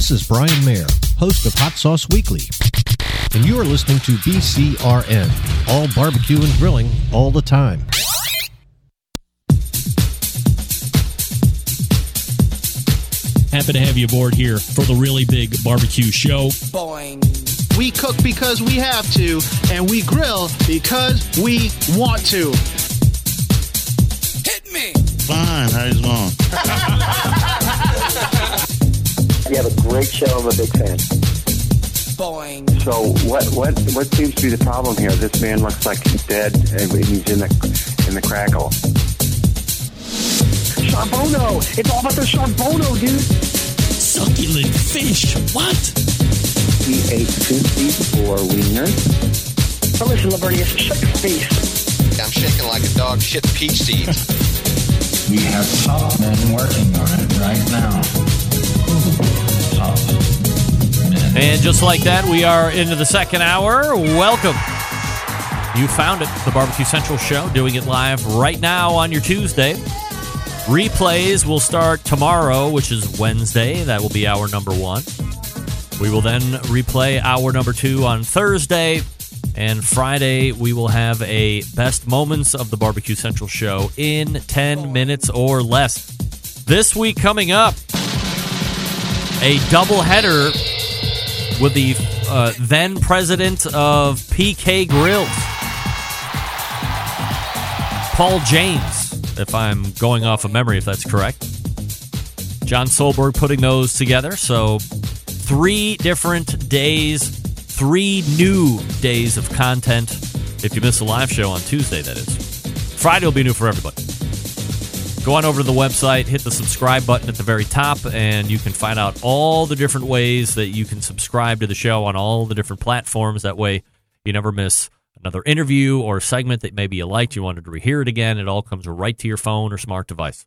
This is Brian Mayer, host of Hot Sauce Weekly. And you are listening to BCRN, all barbecue and grilling all the time. Happy to have you aboard here for the really big barbecue show. Boing. We cook because we have to, and we grill because we want to. Hit me. Fine. How's it going? You have a great show. I'm a big fan. Boing. So what what what seems to be the problem here? This man looks like he's dead and he's in the in the crackle. Charbono. It's all about the Charbono, dude. Succulent fish. What? He ate 54 wieners. But listen, Lavernius, shut your face. I'm shaking like a dog shit peach seeds. We have top men working on it right now. And just like that, we are into the second hour. Welcome. You found it, the Barbecue Central Show, doing it live right now on your Tuesday. Replays will start tomorrow, which is Wednesday. That will be hour number one. We will then replay hour number two on Thursday. And Friday, we will have a best moments of the Barbecue Central show in 10 minutes or less. This week coming up, a doubleheader with the uh, then president of PK Grills, Paul James, if I'm going off of memory, if that's correct. John Solberg putting those together. So, three different days, three new days of content. If you miss the live show on Tuesday, that is. Friday will be new for everybody. Go on over to the website, hit the subscribe button at the very top, and you can find out all the different ways that you can subscribe to the show on all the different platforms. That way, you never miss another interview or segment that maybe you liked, you wanted to rehear it again. It all comes right to your phone or smart device.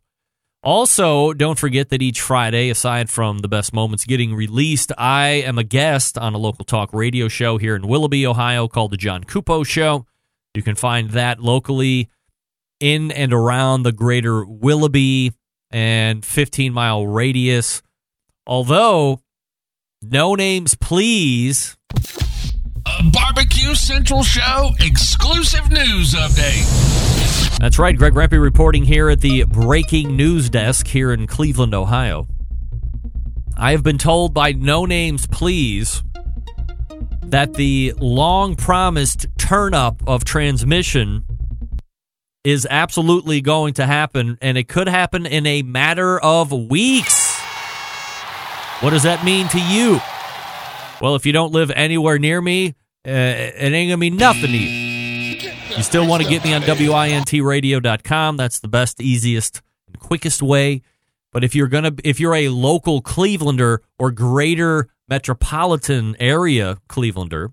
Also, don't forget that each Friday, aside from the best moments getting released, I am a guest on a local talk radio show here in Willoughby, Ohio called The John Cupo Show. You can find that locally in and around the greater Willoughby and 15 mile radius. Although, no names, please. A Barbecue Central Show exclusive news update. That's right. Greg Rempe reporting here at the breaking news desk here in Cleveland, Ohio. I have been told by No Names Please that the long promised turn up of transmission is absolutely going to happen, and it could happen in a matter of weeks. What does that mean to you? Well, if you don't live anywhere near me, uh, it ain't going to mean nothing to you. You still want to get me on wintradio.com. That's the best, easiest, and quickest way. But if you're gonna, if you're a local Clevelander or greater metropolitan area Clevelander,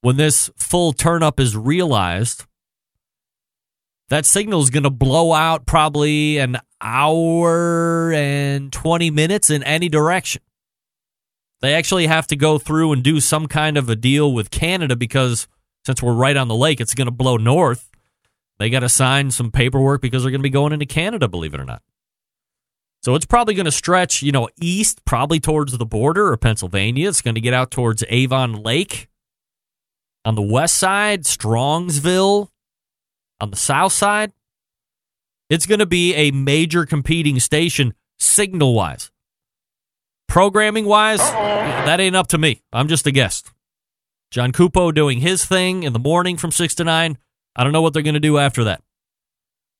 when this full turn up is realized, that signal is going to blow out probably an hour and 20 minutes in any direction. They actually have to go through and do some kind of a deal with Canada because since we're right on the lake, it's going to blow north. They got to sign some paperwork because they're going to be going into Canada, believe it or not. So it's probably going to stretch, you know, east, probably towards the border or Pennsylvania. It's going to get out towards Avon Lake. On the west side, Strongsville. On the south side, it's going to be a major competing station signal wise. Programming wise, that ain't up to me. I'm just a guest. John Cupo doing his thing in the morning from 6 to 9. I don't know what they're going to do after that.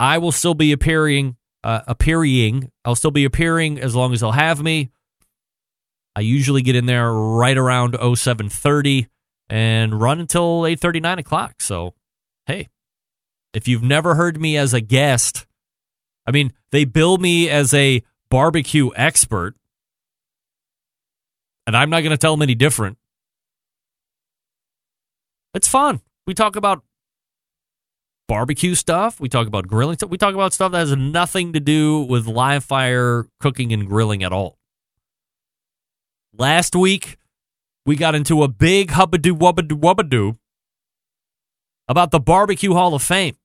I will still be appearing, uh, appearing. I'll still be appearing as long as they'll have me. I usually get in there right around 0730 and run until 8:30, 9 o'clock. So, hey, if you've never heard me as a guest, I mean, they bill me as a barbecue expert, and I'm not going to tell them any different. It's fun. We talk about barbecue stuff. We talk about grilling stuff. We talk about stuff that has nothing to do with live fire cooking and grilling at all. Last week, we got into a big hubbadoo wubbadoo wubbadoo about the Barbecue Hall of Fame.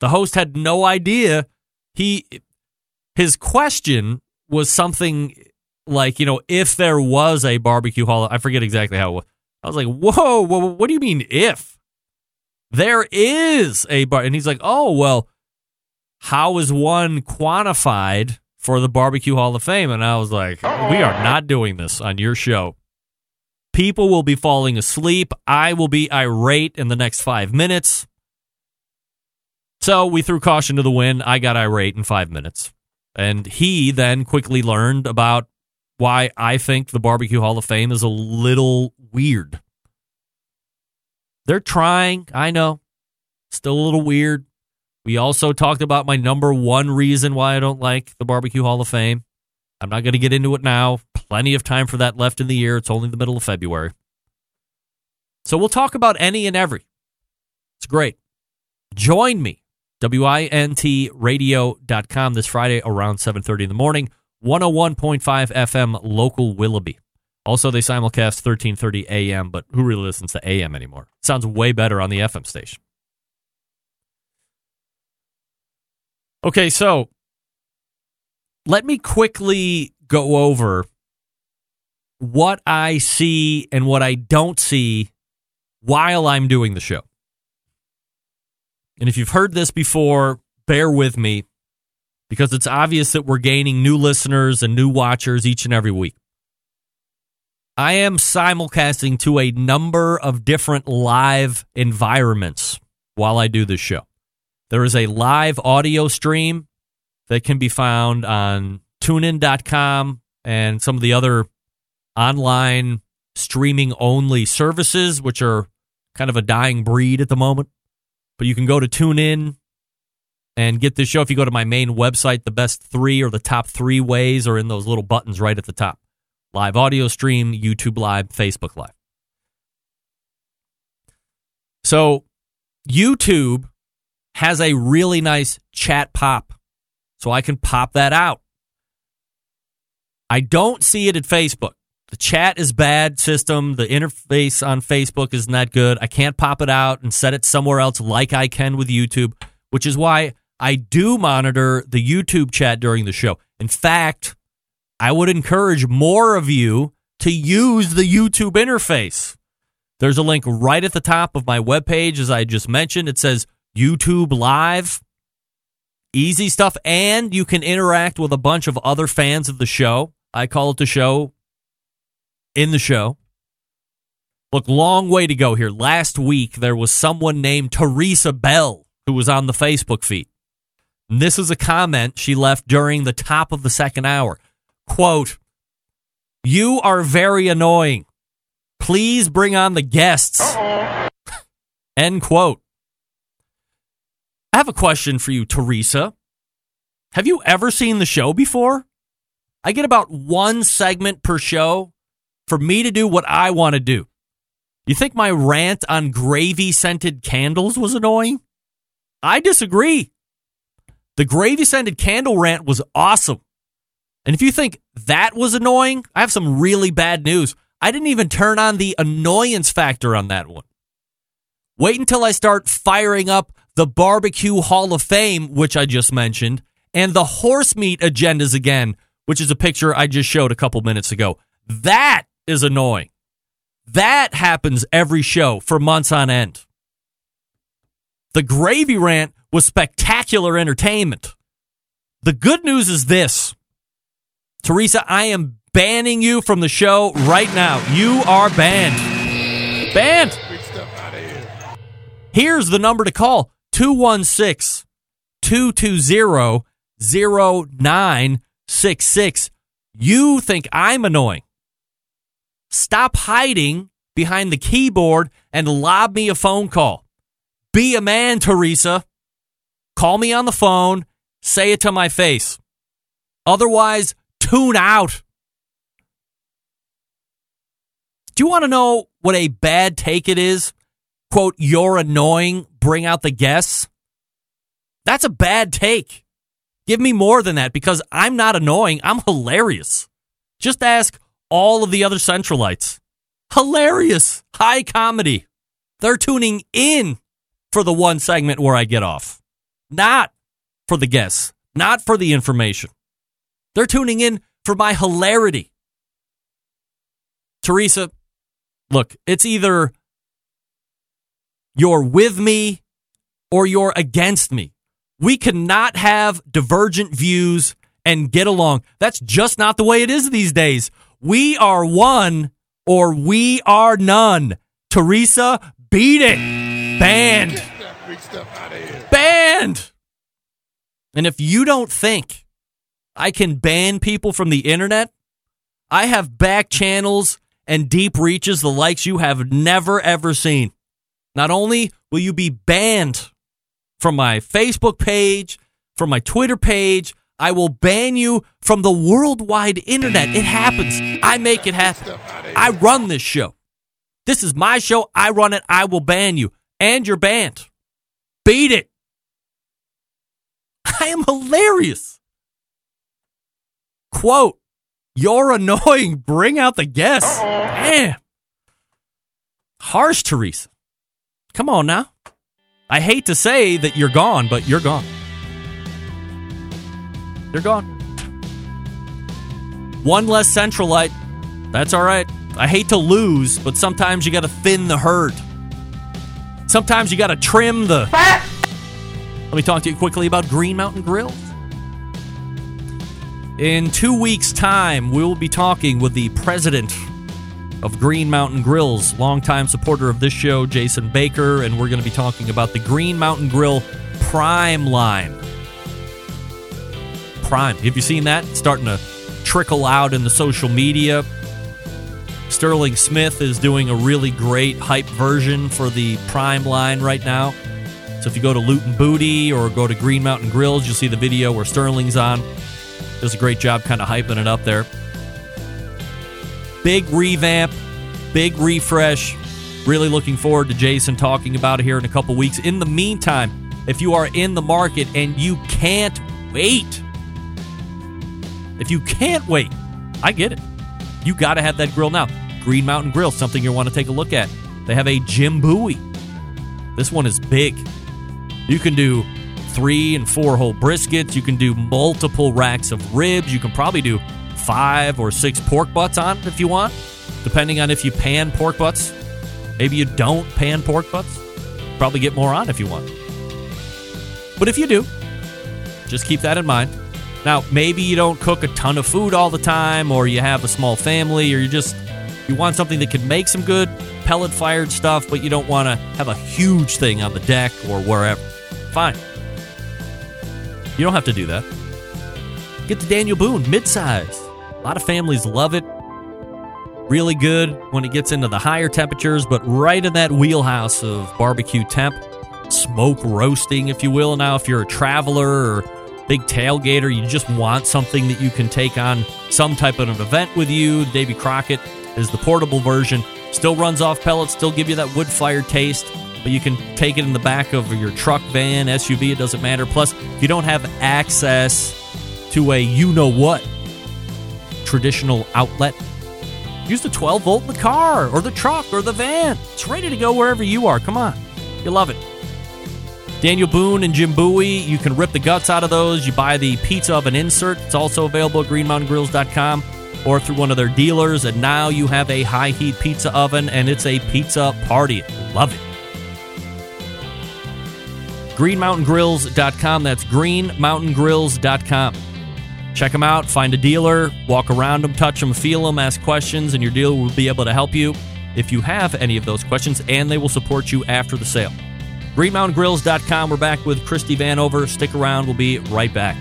The host had no idea. He his question was something like, you know, if there was a barbecue hall, I forget exactly how it was. I was like, whoa, whoa what do you mean if? There is a bar. And he's like, oh, well, how is one quantified for the Barbecue Hall of Fame? And I was like, we are not doing this on your show. People will be falling asleep. I will be irate in the next five minutes. So we threw caution to the wind. I got irate in five minutes. And he then quickly learned about why I think the Barbecue Hall of Fame is a little weird. They're trying, I know. Still a little weird. We also talked about my number one reason why I don't like the Barbecue Hall of Fame. I'm not going to get into it now. Plenty of time for that left in the year. It's only the middle of February. So we'll talk about any and every. It's great. Join me, wintradio.com this Friday around 7.30 in the morning, 101.5 FM local Willoughby. Also, they simulcast 1330 AM, but who really listens to AM anymore? Sounds way better on the FM station. Okay, so let me quickly go over what I see and what I don't see while I'm doing the show. And if you've heard this before, bear with me because it's obvious that we're gaining new listeners and new watchers each and every week. I am simulcasting to a number of different live environments while I do this show. There is a live audio stream that can be found on tunein.com and some of the other online streaming only services, which are kind of a dying breed at the moment. But you can go to TuneIn and get this show. If you go to my main website, the best three or the top three ways are in those little buttons right at the top live audio stream, YouTube Live, Facebook Live. So, YouTube has a really nice chat pop. So I can pop that out. I don't see it at Facebook. The chat is bad system. The interface on Facebook is not good. I can't pop it out and set it somewhere else like I can with YouTube, which is why I do monitor the YouTube chat during the show. In fact, I would encourage more of you to use the YouTube interface. There's a link right at the top of my webpage, as I just mentioned. It says YouTube Live. Easy stuff. And you can interact with a bunch of other fans of the show. I call it the show in the show. Look, long way to go here. Last week, there was someone named Teresa Bell who was on the Facebook feed. And this is a comment she left during the top of the second hour. Quote, You are very annoying. Please bring on the guests. End quote. I have a question for you, Teresa. Have you ever seen the show before? I get about one segment per show for me to do what I want to do. You think my rant on gravy scented candles was annoying? I disagree. The gravy scented candle rant was awesome. And if you think that was annoying, I have some really bad news. I didn't even turn on the annoyance factor on that one. Wait until I start firing up the Barbecue Hall of Fame, which I just mentioned, and the horse meat agendas again, which is a picture I just showed a couple minutes ago. That is annoying. That happens every show for months on end. The gravy rant was spectacular entertainment. The good news is this Teresa, I am banning you from the show right now. You are banned. Banned. Here's the number to call 216 220 0966. You think I'm annoying. Stop hiding behind the keyboard and lob me a phone call. Be a man, Teresa. Call me on the phone. Say it to my face. Otherwise, tune out. Do you want to know what a bad take it is? Quote, you're annoying, bring out the guests. That's a bad take. Give me more than that because I'm not annoying. I'm hilarious. Just ask all of the other Centralites. Hilarious. High comedy. They're tuning in for the one segment where I get off, not for the guests, not for the information. They're tuning in for my hilarity. Teresa, look, it's either you're with me or you're against me. We cannot have divergent views and get along. That's just not the way it is these days. We are one or we are none. Teresa, beat it. Banned. Banned. And if you don't think I can ban people from the internet, I have back channels and deep reaches the likes you have never ever seen. Not only will you be banned from my Facebook page, from my Twitter page, I will ban you from the worldwide internet. It happens. I make it happen. I run this show. This is my show. I run it. I will ban you. And you're banned. Beat it. I am hilarious. Quote, you're annoying. Bring out the guests. Man. Harsh, Teresa. Come on now. I hate to say that you're gone, but you're gone. You're gone. One less centralite. That's all right. I hate to lose, but sometimes you got to thin the herd. Sometimes you got to trim the. Let me talk to you quickly about Green Mountain Grill. In two weeks' time, we will be talking with the president of Green Mountain Grills, longtime supporter of this show, Jason Baker, and we're going to be talking about the Green Mountain Grill Prime line. Prime. Have you seen that? It's starting to trickle out in the social media. Sterling Smith is doing a really great hype version for the Prime line right now. So if you go to Loot and Booty or go to Green Mountain Grills, you'll see the video where Sterling's on. Does a great job kind of hyping it up there. Big revamp, big refresh. Really looking forward to Jason talking about it here in a couple weeks. In the meantime, if you are in the market and you can't wait, if you can't wait, I get it. You got to have that grill now. Green Mountain Grill, something you want to take a look at. They have a Jim Bowie. This one is big. You can do three and four whole briskets. You can do multiple racks of ribs. You can probably do five or six pork butts on it if you want, depending on if you pan pork butts. Maybe you don't pan pork butts. Probably get more on if you want. But if you do, just keep that in mind. Now, maybe you don't cook a ton of food all the time, or you have a small family, or you just you want something that can make some good pellet fired stuff, but you don't want to have a huge thing on the deck or wherever. Fine. You don't have to do that. Get the Daniel Boone midsize. A lot of families love it. Really good when it gets into the higher temperatures, but right in that wheelhouse of barbecue temp, smoke roasting, if you will. Now, if you're a traveler or big tailgater, you just want something that you can take on some type of an event with you. Davy Crockett is the portable version. Still runs off pellets, still give you that wood fire taste, but you can take it in the back of your truck, van, SUV, it doesn't matter. Plus, if you don't have access to a you know what traditional outlet, use the 12 volt in the car or the truck or the van. It's ready to go wherever you are. Come on. You love it. Daniel Boone and Jim Bowie, you can rip the guts out of those. You buy the pizza oven insert. It's also available at greenmountaingrills.com or through one of their dealers. And now you have a high heat pizza oven and it's a pizza party. Love it. greenmountaingrills.com. That's greenmountaingrills.com. Check them out, find a dealer, walk around them, touch them, feel them, ask questions, and your dealer will be able to help you if you have any of those questions, and they will support you after the sale. GreenMountainGrills.com. We're back with Christie Vanover. Stick around, we'll be right back.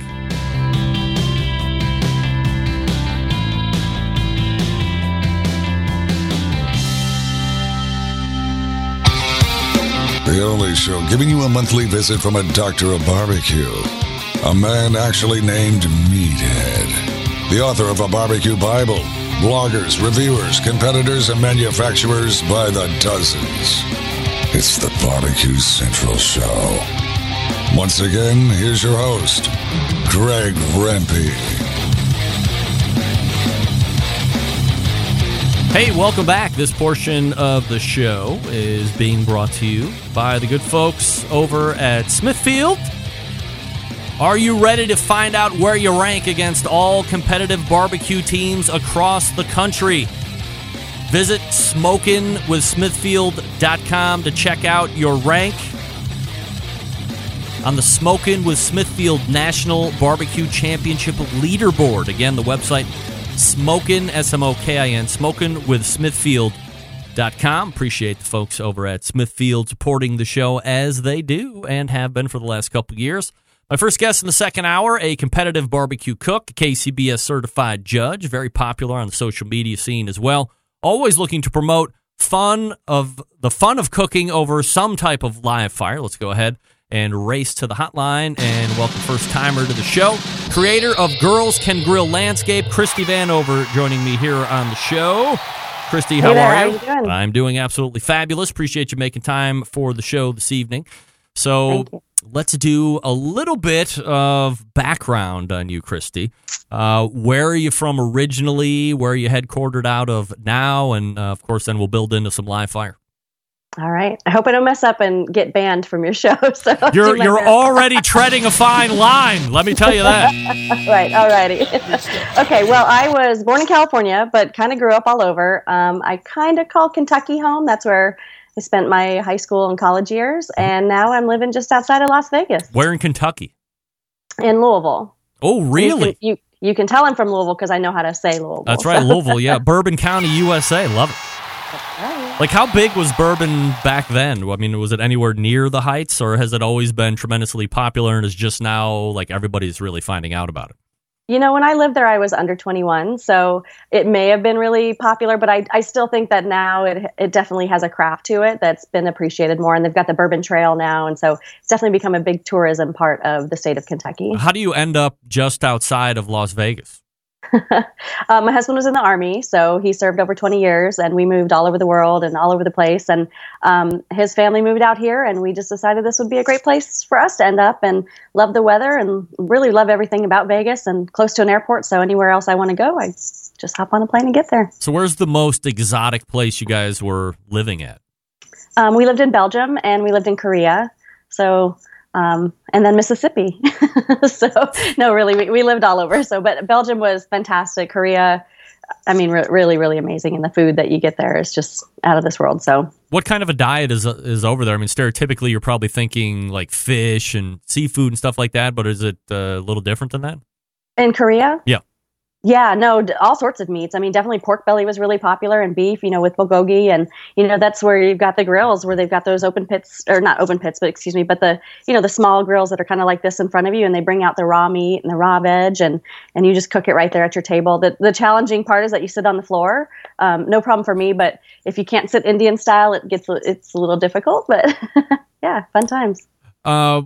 The only show giving you a monthly visit from a doctor of barbecue. A man actually named Meathead. The author of a barbecue Bible. Bloggers, reviewers, competitors, and manufacturers by the dozens. It's the Barbecue Central Show. Once again, here's your host, Greg Rempe. Hey, welcome back. This portion of the show is being brought to you by the good folks over at Smithfield. Are you ready to find out where you rank against all competitive barbecue teams across the country? Visit smokinwithsmithfield.com to check out your rank on the Smokin' with Smithfield National Barbecue Championship leaderboard. Again, the website smokin S M O K I N smokin' with Smithfield.com. Appreciate the folks over at Smithfield supporting the show as they do and have been for the last couple years. My first guest in the second hour, a competitive barbecue cook, a KCBS certified judge, very popular on the social media scene as well. Always looking to promote fun of the fun of cooking over some type of live fire. Let's go ahead and race to the hotline and welcome first timer to the show. Creator of Girls Can Grill Landscape, Christie Vanover, joining me here on the show. Christie, how Hey there, are how you? you doing? I'm doing absolutely fabulous. Appreciate you making time for the show this evening. So let's do a little bit of background on you, Christie. Uh, where are you from originally? Where are you headquartered out of now? And uh, of course, then we'll build into some live fire. All right. I hope I don't mess up and get banned from your show. So I'll You're you're best. already treading a fine line. Let me tell you that. right. All righty. okay. Well, I was born in California, but kind of grew up all over. Um, I kind of call Kentucky home. That's where I spent my high school and college years, and now I'm living just outside of Las Vegas Where in Kentucky? in Louisville. Oh, You really? can, you you can tell I'm from Louisville because I know how to say Louisville. That's right, Louisville. Yeah, Bourbon County, USA. Love it. Like, how big was bourbon back then? I mean, was it anywhere near the heights, or has it always been tremendously popular and is just now like everybody's really finding out about it? You know, when I lived there, I was under 21, so it may have been really popular, but I, I still think that now it, it definitely has a craft to it that's been appreciated more. And they've got the Bourbon Trail now. And so it's definitely become a big tourism part of the state of Kentucky. How do you end up just outside of Las Vegas? Um, my husband was in the Army, so he served over 20 years, and we moved all over the world and all over the place. And um, his family moved out here, and we just decided this would be a great place for us to end up and love the weather and really love everything about Vegas and close to an airport. So anywhere else I want to go, I just hop on a plane and get there. So, where's the most exotic place you guys were living at? Um, we lived in Belgium and we lived in Korea. So, um, and then Mississippi. so, no, really, we, we lived all over. So, but Belgium was fantastic. Korea, I mean, re- really, really amazing. And the food that you get there is just out of this world. So, What kind of a diet is is over there? I mean, stereotypically, you're probably thinking like fish and seafood and stuff like that, but is it uh, a little different than that? in Korea, Yeah. Yeah, no, all sorts of meats. I mean, definitely pork belly was really popular and beef, you know, with bulgogi. And, you know, that's where you've got the grills where they've got those open pits, or not open pits, but excuse me, but the, you know, the small grills that are kind of like this in front of you and they bring out the raw meat and the raw veg and, and you just cook it right there at your table. The, the challenging part is that you sit on the floor. Um, no problem for me, but if you can't sit Indian style, it gets, it's a little difficult, but yeah, fun times. Uh,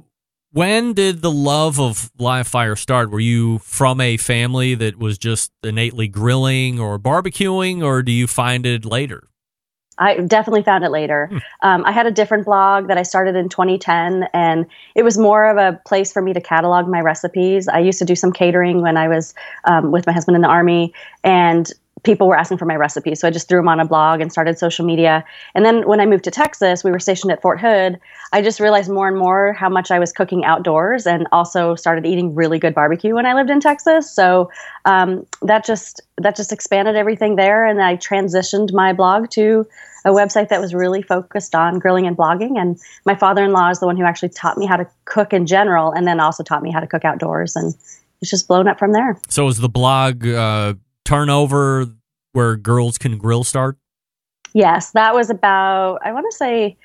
when did the love of live fire start? Were you from a family that was just innately grilling or barbecuing, or do you find it later? I definitely found it later. Um, I had a different blog that I started in 2010, and it was more of a place for me to catalog my recipes. I used to do some catering when I was um, with my husband in the army, and people were asking for my recipes. So I just threw them on a blog and started social media. And then when I moved to Texas, we were stationed at Fort Hood. I just realized more and more how much I was cooking outdoors and also started eating really good barbecue when I lived in Texas. So um, that just that just expanded everything there. And I transitioned my blog to a website that was really focused on grilling and blogging. And my father-in-law is the one who actually taught me how to cook in general, and then also taught me how to cook outdoors. And it's just blown up from there. So, is the blog uh, turnover where girls can grill start? Yes, that was about, I want to say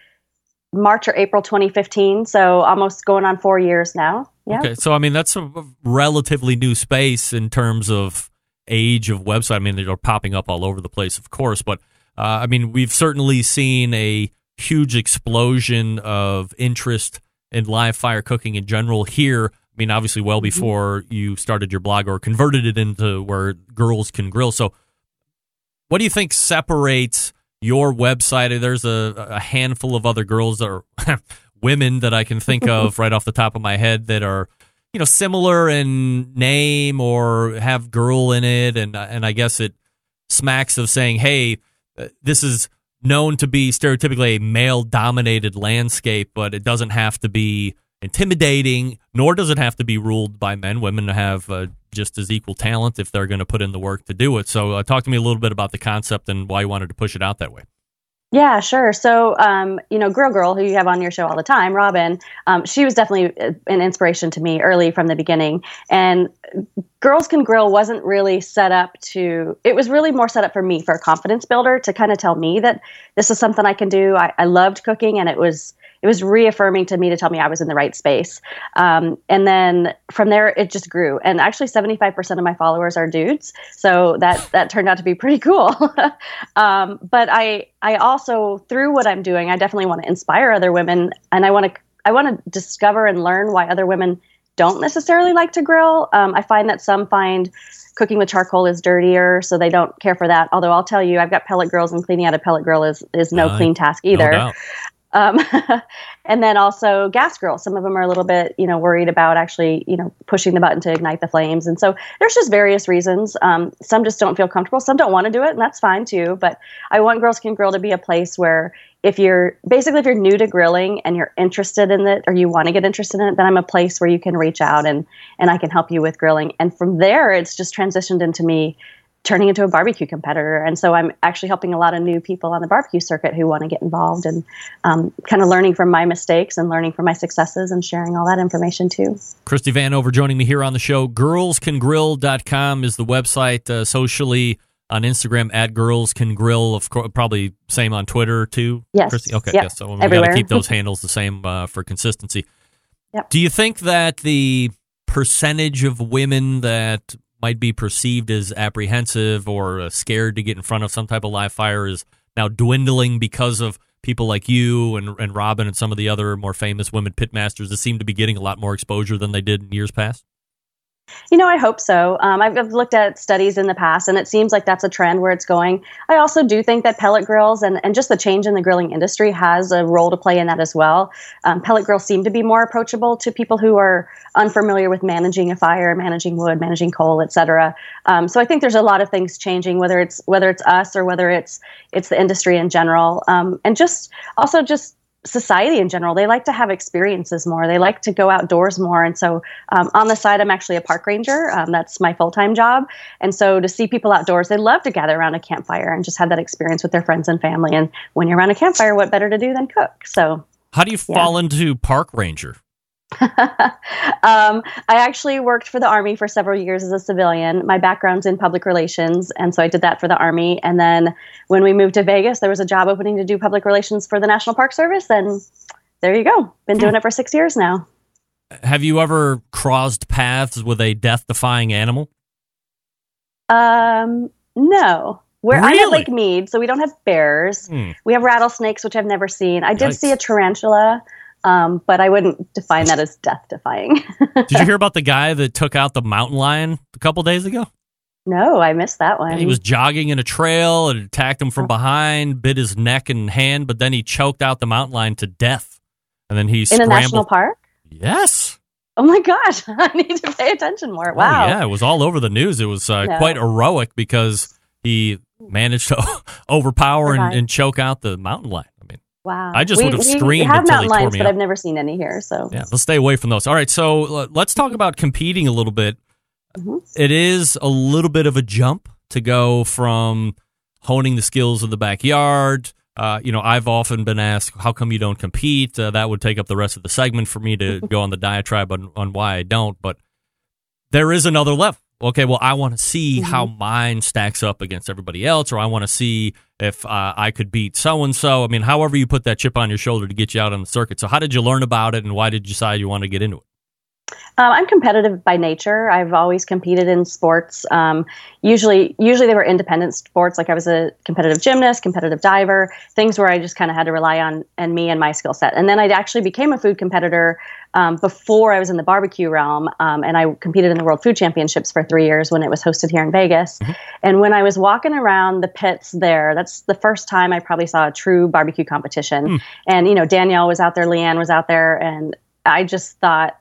March or April 2015. So almost going on four years now. Yeah. Okay, so I mean that's a relatively new space in terms of age of website. I mean they're popping up all over the place, of course, but uh, I mean we've certainly seen a huge explosion of interest in live fire cooking in general here. I mean, obviously, well before you started your blog or converted it into where girls can grill. So, what do you think separates your website? There's a, a handful of other girls that are women that I can think of right off the top of my head that are, you know, similar in name or have girl in it, and and I guess it smacks of saying, hey, uh, this is known to be stereotypically a male dominated landscape, but it doesn't have to be intimidating, nor does it have to be ruled by men. Women have uh, just as equal talent if they're going to put in the work to do it. So, uh, talk to me a little bit about the concept and why you wanted to push it out that way. Yeah, sure. So, um, you know, Grill Girl, who you have on your show all the time, Robin, um, she was definitely uh, an inspiration to me early from the beginning. And Girls Can Grill wasn't really set up to, it was really more set up for me, for a confidence builder to kind of tell me that this is something I can do. I, I loved cooking and it was, it was reaffirming to me to tell me I was in the right space. Um, and then from there, it just grew. And actually, 75% of my followers are dudes. So that, that turned out to be pretty cool. um, but I, I also, through what I'm doing, I definitely want to inspire other women and I want to, I want to discover and learn why other women don't necessarily like to grill. Um, I find that some find cooking with charcoal is dirtier, so they don't care for that. Although I'll tell you, I've got pellet grills, and cleaning out a pellet grill is is no uh, clean task either. No um, and then also gas grills. Some of them are a little bit, you know, worried about actually, you know, pushing the button to ignite the flames. And so there's just various reasons. Um, some just don't feel comfortable. Some don't want to do it, and that's fine too. But I want Girls Can Grill to be a place where if you're basically if you're new to grilling and you're interested in it or you want to get interested in it, then I'm a place where you can reach out and and I can help you with grilling. And from there, it's just transitioned into me turning into a barbecue competitor. And so I'm actually helping a lot of new people on the barbecue circuit who want to get involved and um, kind of learning from my mistakes and learning from my successes and sharing all that information too. Christie Vanover joining me here on the show. Girlscangrill.com is the website uh, socially on Instagram at Girls Can Grill. Of course, probably same on Twitter too. Yes. Christie? Okay. Yep. Yes. So we got to keep those handles the same uh, for consistency. Yep. Do you think that the percentage of women that might be perceived as apprehensive or uh, scared to get in front of some type of live fire is now dwindling because of people like you and, and Robin and some of the other more famous women pitmasters that seem to be getting a lot more exposure than they did in years past? You know, I hope so. Um, I've, I've, looked at studies in the past, and it seems like that's a trend where it's going. I also do think that pellet grills and, and just the change in the grilling industry has a role to play in that as well. Um, pellet grills seem to be more approachable to people who are unfamiliar with managing a fire, managing wood, managing coal, etc. Um, so I think there's a lot of things changing, whether it's whether it's us or whether it's it's the industry in general, um, and just also just society in general. They like to have experiences more. They like to go outdoors more. And so um, on the side, I'm actually a park ranger. Um, that's my full time job. And so to see people outdoors, they love to gather around a campfire and just have that experience with their friends and family. And when you're around a campfire, what better to do than cook? So. How do you yeah. fall into park ranger? um, I actually worked for the Army for several years as a civilian. My background's in public relations, and so I did that for the Army. And then when we moved to Vegas, there was a job opening to do public relations for the National Park Service, and there you go. Been doing it for six years now. Have you ever crossed paths with a death-defying animal? Um, no. We're really? I'm at Lake Mead, so we don't have bears. Hmm. We have rattlesnakes, which I've never seen. I did Yikes. see a tarantula. Um, but I wouldn't define that as death defying. Did you hear about the guy that took out the mountain lion a couple days ago? No, I missed that one. He was jogging in a trail and attacked him from behind, bit his neck and hand, but then he choked out the mountain lion to death. And then he in scrambled. a national park. Yes. Oh my gosh, I need to pay attention more. Wow. Oh, yeah, it was all over the news. It was uh, No. quite heroic because he managed to overpower and, and choke out the mountain lion. I Wow. I just We- would have we screamed have until mountain lions, me but up. I've never seen any here. So Yeah, let's stay away from those. All right, so uh, let's talk about competing a little bit. Mm-hmm. It is a little bit of a jump to go from honing the skills of the backyard. Uh, you know, I've often been asked, how come you don't compete? Uh, that would take up the rest of the segment for me to go on the diatribe on, on why I don't. But there is another level. Okay, well, I want to see how mine stacks up against everybody else, or I want to see if uh, I could beat so and so. I mean, however you put that chip on your shoulder to get you out on the circuit. So, how did you learn about it, and why did you decide you want to get into it? Um, I'm competitive by nature. I've always competed in sports. Um, usually, usually they were independent sports. Like I was a competitive gymnast, competitive diver, things where I just kind of had to rely on and me and my skill set. And then I actually became a food competitor um, before I was in the barbecue realm, um, and I competed in the World Food Championships for three years when it was hosted here in Vegas. And when I was walking around the pits there, that's the first time I probably saw a true barbecue competition. And you know, Danielle was out there, Leanne was out there, and I just thought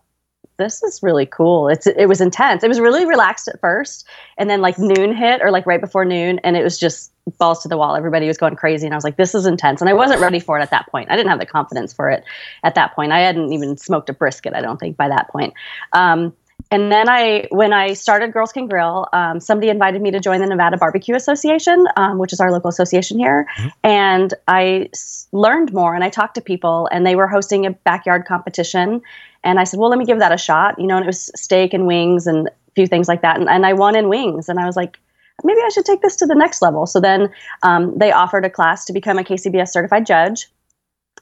this is really cool. It's it was intense. It was really relaxed at first, and then like noon hit or like right before noon, and it was just balls to the wall. Everybody was going crazy, and I was like, this is intense. And I wasn't ready for it at that point. I didn't have the confidence for it at that point. I hadn't even smoked a brisket. I don't think by that point. Um, and then I, when I started Girls Can Grill, um, somebody invited me to join the Nevada Barbecue Association, um, which is our local association here. Mm-hmm. And I s- learned more and I talked to people, and they were hosting a backyard competition. And I said, well, let me give that a shot. You know, and it was steak and wings and a few things like that. And, and I won in wings. And I was like, maybe I should take this to the next level. So then um, they offered a class to become a KCBS certified judge.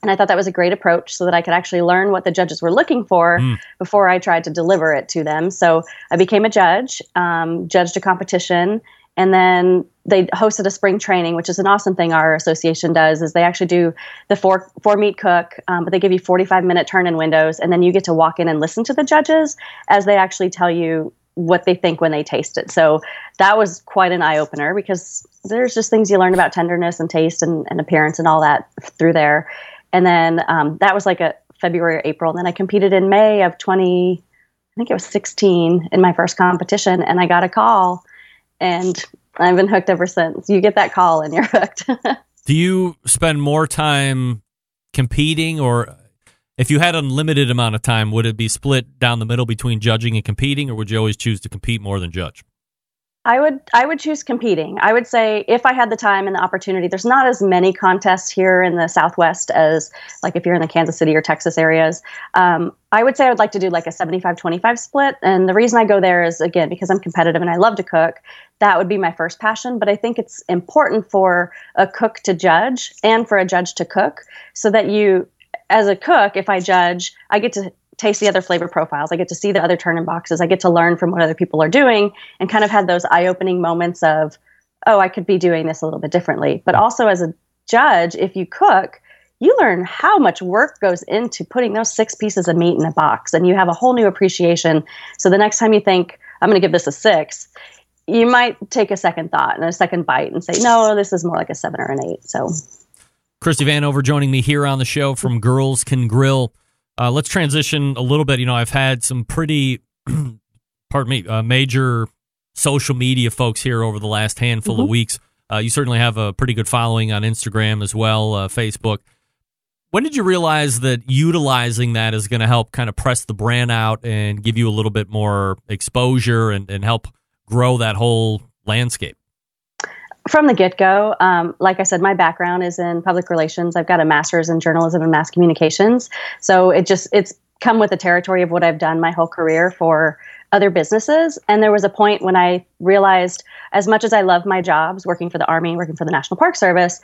And I thought that was a great approach so that I could actually learn what the judges were looking for mm. before I tried to deliver it to them. So I became a judge, um, judged a competition, and then they hosted a spring training, which is an awesome thing our association does. Is they actually do the four four meat cook, um, but they give you forty five minute turn in windows, and then you get to walk in and listen to the judges as they actually tell you what they think when they taste it. So that was quite an eye opener because there's just things you learn about tenderness and taste and, and appearance and all that through there. And then um, that was like a February or April. And then I competed in May of 20, I think it was 16 in my first competition. And I got a call and I've been hooked ever since. You get that call and you're hooked. Do you spend more time competing or if you had unlimited amount of time, would it be split down the middle between judging and competing or would you always choose to compete more than judge? I would I would choose competing. I would say if I had the time and the opportunity, there's not as many contests here in the Southwest as like if you're in the Kansas City or Texas areas. Um, I would say I would like to do like a 75-25 split. And the reason I go there is again because I'm competitive and I love to cook. That would be my first passion. But I think it's important for a cook to judge and for a judge to cook so that you as a cook, if I judge, I get to taste the other flavor profiles. I get to see the other turn in boxes. I get to learn from what other people are doing and kind of had those eye opening moments of, oh, I could be doing this a little bit differently. But also as a judge, if you cook, you learn how much work goes into putting those six pieces of meat in a box and you have a whole new appreciation. So the next time you think, I'm going to give this a six, you might take a second thought and a second bite and say, no, this is more like a seven or an eight. So, Christie Vanover joining me here on the show from Girls Can Grill. Uh, let's transition a little bit. You know, I've had some pretty, pardon me, uh, major social media folks here over the last handful mm-hmm. of weeks. Uh, you certainly have a pretty good following on Instagram as well, uh, Facebook. When did you realize that utilizing that is going to help kind of press the brand out and give you a little bit more exposure and, and help grow that whole landscape? From the get go, um, like I said, my background is in public relations. I've got a master's in journalism and mass communications. So it just, it's come with the territory of what I've done my whole career for other businesses. And there was a point when I realized, as much as I love my jobs, working for the Army, working for the National Park Service,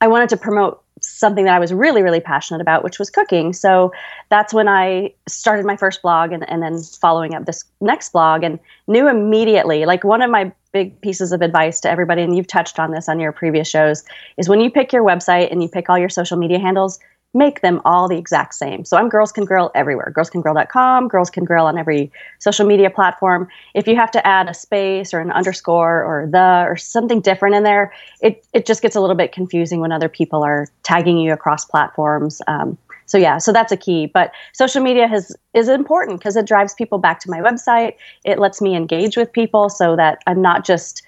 I wanted to promote something that I was really, really passionate about, which was cooking. So that's when I started my first blog and, and then following up this next blog and knew immediately, like one of my big pieces of advice to everybody, and you've touched on this on your previous shows, is when you pick your website and you pick all your social media handles, make them all the exact same. So I'm Girls Can Grill everywhere. Girlscangrill.com, Girls Can Grill on every social media platform. If you have to add a space or an underscore or the or something different in there, it, it just gets a little bit confusing when other people are tagging you across platforms. Um, so yeah, so that's a key. But social media has is important because it drives people back to my website. It lets me engage with people so that I'm not just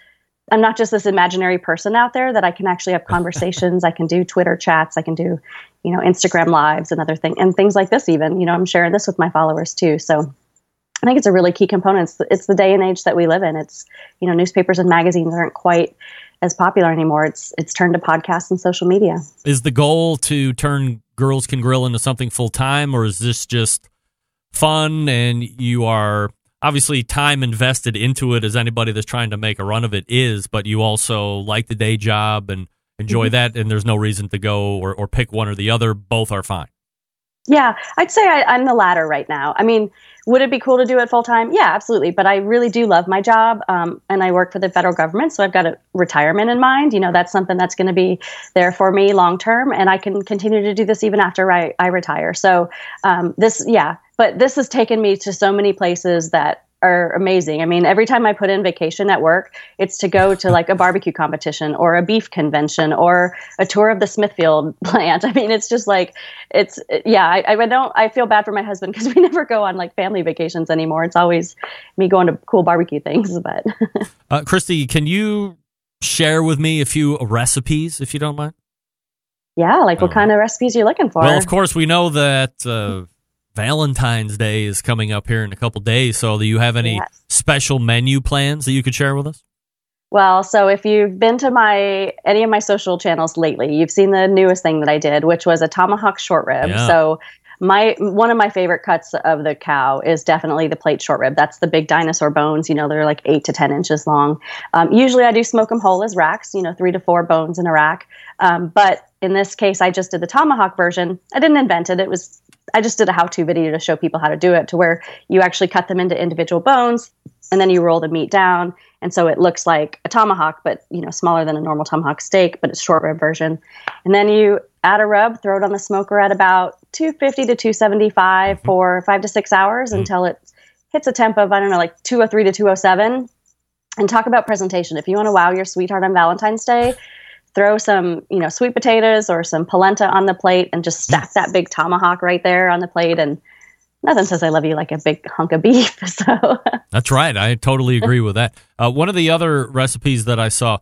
I'm not just this imaginary person out there that I can actually have conversations. I can do Twitter chats. I can do, you know, Instagram lives and other things and things like this. Even, you know, I'm sharing this with my followers too. So I think it's a really key component. It's it's the day and age that we live in. It's, you know, newspapers and magazines aren't quite as popular anymore. It's it's turned to podcasts and social media. Is the goal to turn Girls Can Grill into something full time, or is this just fun and you are obviously time invested into it as anybody that's trying to make a run of it is, but you also like the day job and enjoy mm-hmm. that, and there's no reason to go or, or pick one or the other. Both are fine. Yeah, I'd say I, am the latter right now. I mean, would it be cool to do it full time? Yeah, absolutely. But I really do love my job, um, and I work for the federal government, so I've got a retirement in mind. You know, that's something that's going to be there for me long term, and I can continue to do this even after I, I retire. So um, this, yeah, but this has taken me to so many places that are amazing. I mean, every time I put in vacation at work, it's to go to like a barbecue competition or a beef convention or a tour of the Smithfield plant. I mean, it's just like it's yeah. I, I don't. I feel bad for my husband because we never go on like family vacations anymore. It's always me going to cool barbecue things. But uh, Christie, can you share with me a few recipes if you don't mind? Yeah, like what kind of recipes you're you looking for? Well, of course, we know that uh, Valentine's Day is coming up here in a couple days. So, do you have any Yes. special menu plans that you could share with us? Well, so if you've been to my any of my social channels lately, you've seen the newest thing that I did, which was a tomahawk short rib. Yeah. So my one of my favorite cuts of the cow is definitely the plate short rib. That's the big dinosaur bones. You know, they're like eight to ten inches long. Um, usually, I do smoke them whole as racks. You know, three to four bones in a rack. Um, but in this case, I just did the tomahawk version. I didn't invent it. It was I just did a how-to video to show people how to do it, to where you actually cut them into individual bones, and then you roll the meat down, and so it looks like a tomahawk, but you know smaller than a normal tomahawk steak, but it's short rib version. And then you add a rub, throw it on the smoker at about 250 to 275 for five to six hours until it hits a temp of I don't know, like 203 to 207. And talk about presentation. If you want to wow your sweetheart on Valentine's Day, throw some, you know, sweet potatoes or some polenta on the plate and just stack that big tomahawk right there on the plate. And nothing says I love you like a big hunk of beef. So That's right. I totally agree with that. Uh, one of the other recipes that I saw,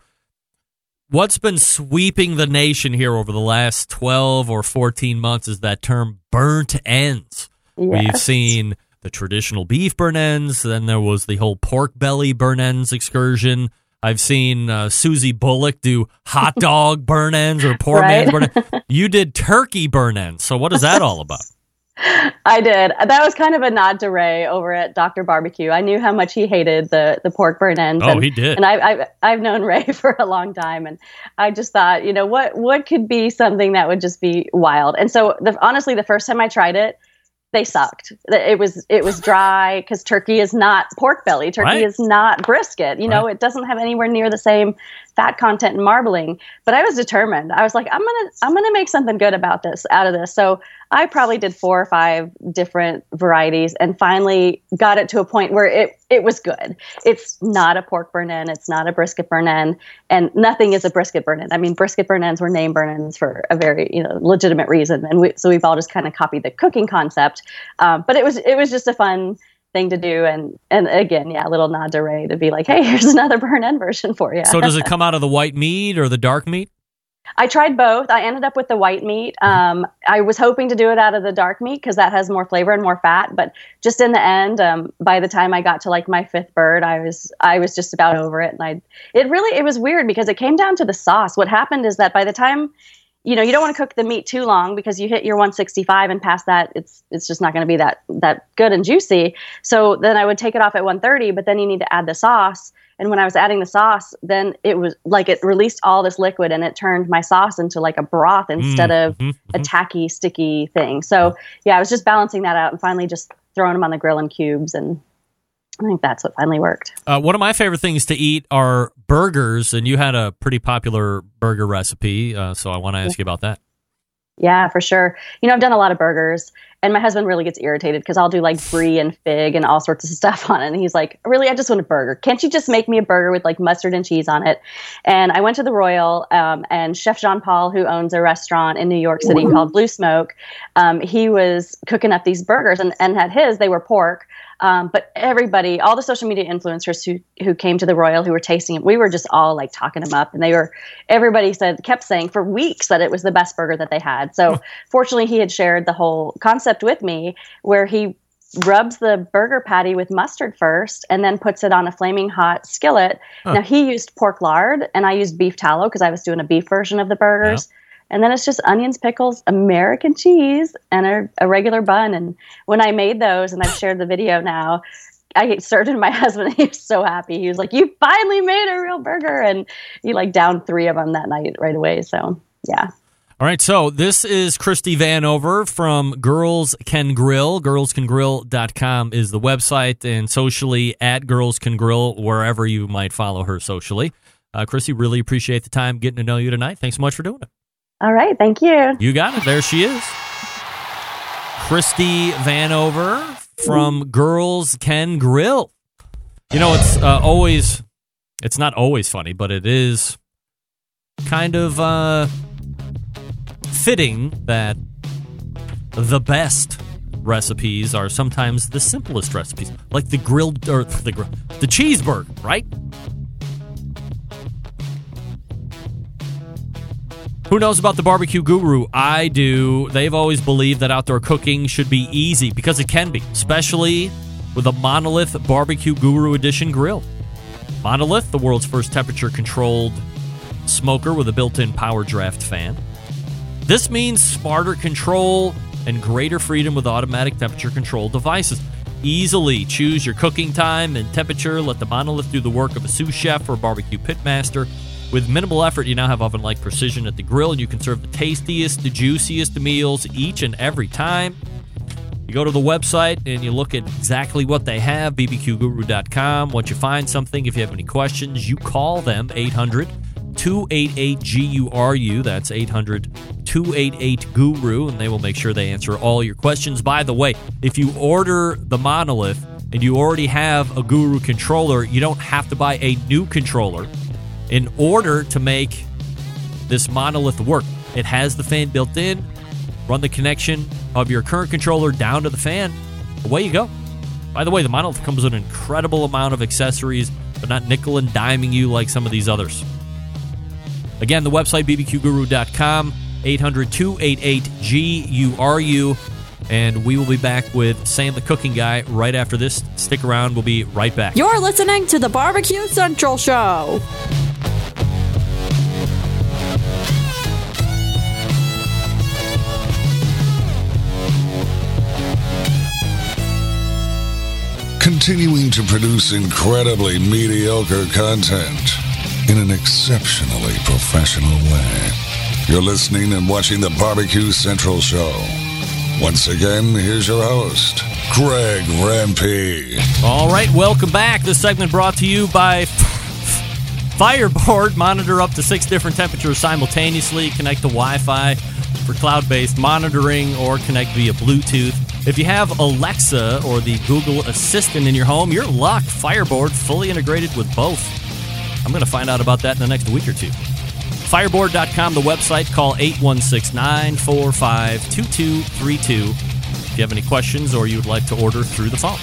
what's been sweeping the nation here over the last 12 or 14 months is that term burnt ends. We've seen the traditional beef burn ends, then there was the whole pork belly burn ends excursion. I've seen uh, Susie Bulloch do hot dog burn ends or poor man's burn ends. You did turkey burn ends. So, what is that all about? I did. That was kind of a nod to Ray over at Doctor Barbecue. I knew how much he hated the the pork burn ends. Oh, and, he did. And I, I've I've known Ray for a long time, and I just thought, you know, what what could be something that would just be wild. And so, the, honestly, the first time I tried it, they sucked. It was it was dry because turkey is not pork belly. Turkey Right. is not brisket. You know, Right. it doesn't have anywhere near the same fat content and marbling. But I was determined. I was like, I'm gonna I'm gonna make something good about this out of this. So I probably did four or five different varieties and finally got it to a point where it it was good. It's not a pork burn end. It's not a brisket burn end, and nothing is a brisket burn end. I mean, brisket burn ends were name burn ends for a very you know legitimate reason, and we, so we've all just kind of copied the cooking concept. Um, but it was it was just a fun thing to do, and and again, yeah, a little nod to Ray to be like, hey, here's another burn end version for you. So, does it come out of the white meat or the dark meat? I tried both. I ended up with the white meat. Um, I was hoping to do it out of the dark meat because that has more flavor and more fat. But just in the end, um, by the time I got to like my fifth bird, I was I was just about over it. And I it really it was weird because it came down to the sauce. What happened is that by the time you know you don't want to cook the meat too long because you hit your 165 and past that it's it's just not going to be that that good and juicy. So then I would take it off at 130, but then you need to add the sauce. And when I was adding the sauce, then it was like it released all this liquid and it turned my sauce into like a broth mm-hmm, instead of mm-hmm, a mm-hmm. tacky, sticky thing. So yeah, I was just balancing that out and finally just throwing them on the grill in cubes. And I think that's what finally worked. Uh, one of my favorite things to eat are burgers, and you had a pretty popular burger recipe, uh, so I want to ask you about that. Yeah, for sure. You know, I've done a lot of burgers, and my husband really gets irritated because I'll do like brie and fig and all sorts of stuff on it. And he's like, Really, I just want a burger. Can't you just make me a burger with like mustard and cheese on it? And I went to the Royal, um, and Chef Jean Paul, who owns a restaurant in New York City called Blue Smoke, um, he was cooking up these burgers and, and had his, they were pork. Um, but everybody, all the social media influencers who who came to the Royal, who were tasting it, we were just all like talking them up, and they were. Everybody said, kept saying for weeks that it was the best burger that they had. So fortunately, he had shared the whole concept with me, where he rubs the burger patty with mustard first, and then puts it on a flaming hot skillet. Huh. Now he used pork lard, and I used beef tallow because I was doing a beef version of the burgers. And then it's just onions, pickles, American cheese, and a, a regular bun. And when I made those, and I've shared the video now, I served it to my husband. And he was so happy. He was like, "You finally made a real burger!" And he like downed three of them that night right away. So yeah, All right, so this is Christie Vanover from Girls Can Grill. Girlscangrill.com is the website, and socially at Girls Can Grill, wherever you might follow her socially. Uh, Christie, really appreciate the time getting to know you tonight. Thanks so much for doing it. All right, thank you. You got it. There she is. Christie Vanover from Girls Can Grill. You know, it's uh, always, it's not always funny, but it is kind of uh, fitting that the best recipes are sometimes the simplest recipes, like the grilled or the the cheeseburger, right? Who knows about the barbecue guru? I do. They've always believed that outdoor cooking should be easy because it can be, especially with a Monolith Barbecue Guru Edition grill. Monolith, the world's first temperature controlled smoker with a built in power draft fan. This means smarter control and greater freedom with automatic temperature control devices. Easily choose your cooking time and temperature. Let the Monolith do the work of a sous chef or barbecue pitmaster. With minimal effort, you now have oven like precision at the grill, and you can serve the tastiest, the juiciest meals each and every time. You go to the website and you look at exactly what they have, bbqguru.com. Once you find something, if you have any questions, you call them 800 288 GURU. That's 800 288 Guru, and they will make sure they answer all your questions. By the way, if you order the monolith and you already have a Guru controller, you don't have to buy a new controller in order to make this monolith work. It has the fan built in. Run the connection of your current controller down to the fan. Away you go. By the way, the monolith comes with an incredible amount of accessories, but not nickel and diming you like some of these others. Again, the website bbqguru.com, 800 288 GURU. And we will be back with Sam the Cooking Guy right after this. Stick around, we'll be right back. You're listening to the Barbecue Central Show. Continuing to produce incredibly mediocre content in an exceptionally professional way. You're listening and watching the Barbecue Central Show. Once again, here's your host, Greg Rempe. All right, welcome back. This segment brought to you by Fireboard. Monitor up to six different temperatures simultaneously. Connect to Wi Fi for cloud based monitoring or connect via Bluetooth. If you have Alexa or the Google Assistant in your home, you're luck. Fireboard fully integrated with both. I'm going to find out about that in the next week or two. Fireboard.com, the website. Call 816 945 2232 if you have any questions or you'd like to order through the phone.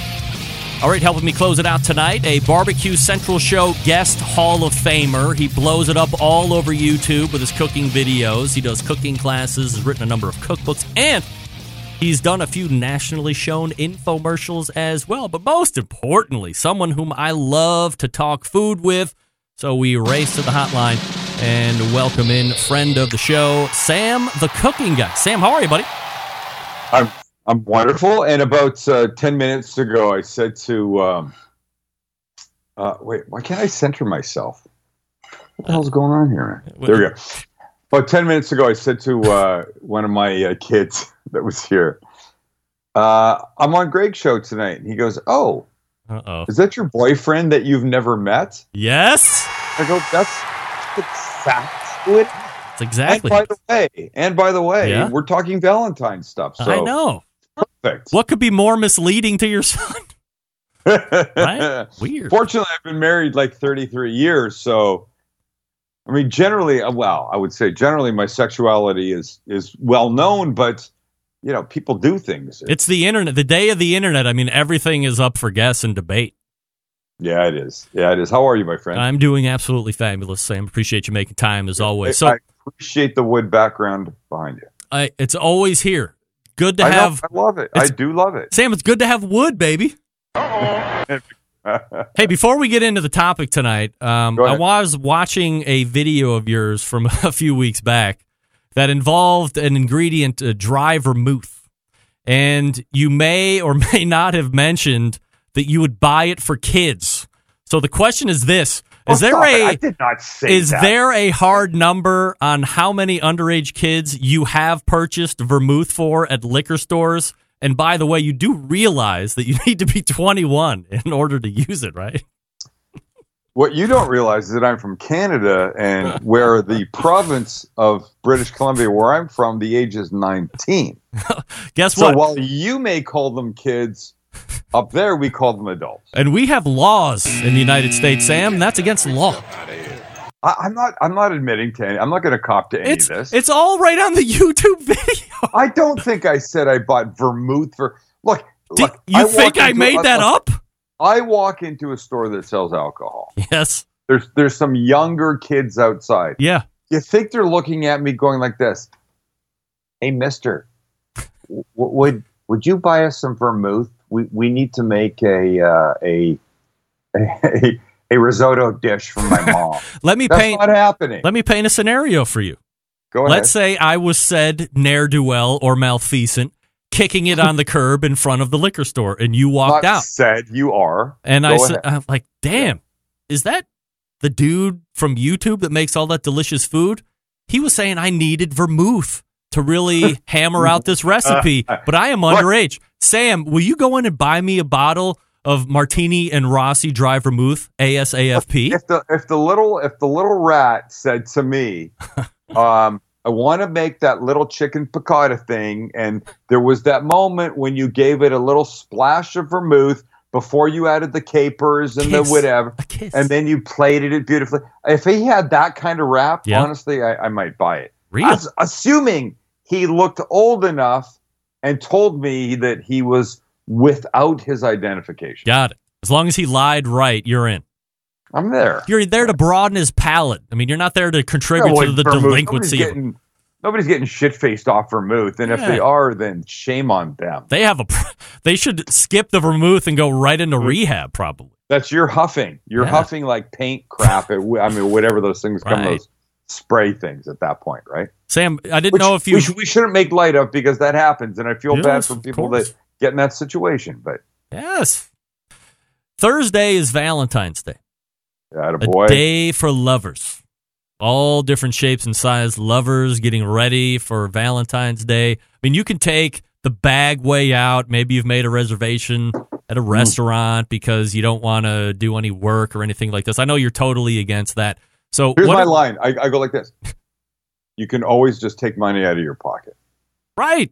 All right, helping me close it out tonight, a Barbecue Central Show guest Hall of Famer. He blows it up all over YouTube with his cooking videos. He does cooking classes, has written a number of cookbooks, and he's done a few nationally shown infomercials as well. But most importantly, someone whom I love to talk food with. So we race to the hotline and welcome in friend of the show, Sam the Cooking Guy. Sam, how are you, buddy? I'm I'm wonderful. And about uh, ten minutes ago, I said to um, uh, wait, why can't I center myself? What the hell's going on here? There we go. About ten minutes ago, I said to uh, one of my uh, kids that was here, uh, "I'm on Greg's show tonight." And he goes, "Oh, Uh-oh. is that your boyfriend that you've never met?" Yes. I go, "That's exactly it." That's exactly. And by the way, and by the way, Yeah? we're talking Valentine stuff. So I know. Perfect. What could be more misleading to your son? right? Weird. Fortunately, I've been married like 33 years, so I mean, generally, uh, well, I would say generally my sexuality is is well known, but you know, people do things. It's the internet. The day of the internet. I mean, everything is up for guess and debate. Yeah, it is. Yeah, it is. How are you, my friend? I'm doing absolutely fabulous, Sam. Appreciate you making time as always. So I appreciate the wood background behind you. I, it's always here. Good to I know, have. I love it. I do love it. Sam, it's good to have wood, baby. Hey, before we get into the topic tonight, um, I was watching a video of yours from a few weeks back that involved an ingredient, uh, dry vermouth. And you may or may not have mentioned that you would buy it for kids. So the question is this Is Oh, there a I did not say is that. there a hard number on how many underage kids you have purchased vermouth for at liquor stores? And by the way, you do realize that you need to be 21 in order to use it, right? What you don't realize is that I'm from Canada, and where the province of British Columbia, where I'm from, the age is 19. Guess what? so while you may call them kids, Up there, we call them adults. And we have laws in the United States, Sam. That's against law. I, I'm not. I'm not admitting to any. I'm not going to cop to any It's of this. it's all right on the YouTube video. I don't think I said I bought vermouth for. Look, look. you I think I made a- that a- up? I walk into a store that sells alcohol. Yes. There's there's some younger kids outside. Yeah. You think they're looking at me going like this? Hey, Mister, w- would would you buy us some vermouth? We we need to make a uh, a, a a risotto dish for my mom. Let me That's paint. not happening. Let me paint a scenario for you. Go ahead. Let's say I was said ne'er do well or malfeasant, kicking it on the curb in front of the liquor store, and you walked Not out. Said you are. And Go I said. I'm like, damn, is that the dude from YouTube that makes all that delicious food? He was saying I needed vermouth to really hammer out this recipe, but I am underage. Sam, will you go in and buy me a bottle of Martini and Rossi dry vermouth, ASAFP? if the if the little if the little rat said to me, um, I want to make that little chicken piccata thing, and there was that moment when you gave it a little splash of vermouth before you added the capers and Kiss. the whatever, and then you plated it beautifully. If he had that kind of rap, Yeah. honestly, I, I might buy it. Assuming he looked old enough and told me that he was without his identification. Got it. As long as he lied right, you're in. I'm there. You're there to broaden his palate. I mean, you're not there to contribute Yeah, to the vermouth. delinquency. Nobody's getting, nobody's getting shit faced off vermouth, and if they are, then shame on them. They have a. They should skip the vermouth and go right into mm-hmm. rehab. Probably. That's your huffing. You're Yeah. huffing like paint crap. I mean, whatever those things come, those spray things at that point, right? Sam, I didn't Which know if you. we, we shouldn't make light of because that happens, and I feel bad for people that get in that situation. But Yes. Thursday is Valentine's Day. A day for lovers. All different shapes and size lovers getting ready for Valentine's Day. I mean, you can take the bag way out. Maybe you've made a reservation at a Mm. restaurant because you don't want to do any work or anything like this. I know you're totally against that. So here's my are- line. I, I go like this: You can always just take money out of your pocket. Right.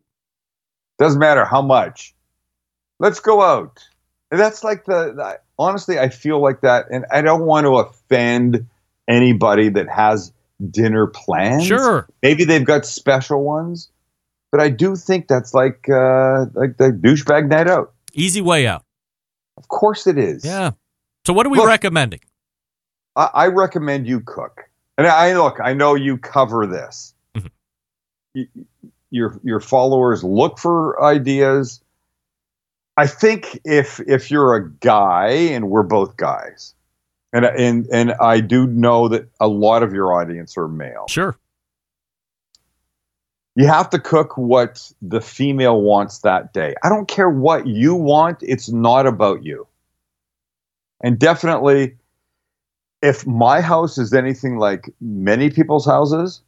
Doesn't matter how much. Let's go out. And that's like the, the- honestly, I feel like that, and I don't want to offend anybody that has dinner plans. Sure. maybe they've got special ones, but I do think that's like uh, like the douchebag night out. Easy way out. Of course, it is. Yeah. So what are we Look. recommending? I, I recommend you cook. And I look, I know you cover this. Mhm. Y- Your your followers look for ideas. I think if if you're a guy, and we're both guys, and and and I do know that a lot of your audience are male. Sure. You have to cook what the female wants that day. I don't care what you want, it's not about you. And definitely, if my house is anything like many people's houses,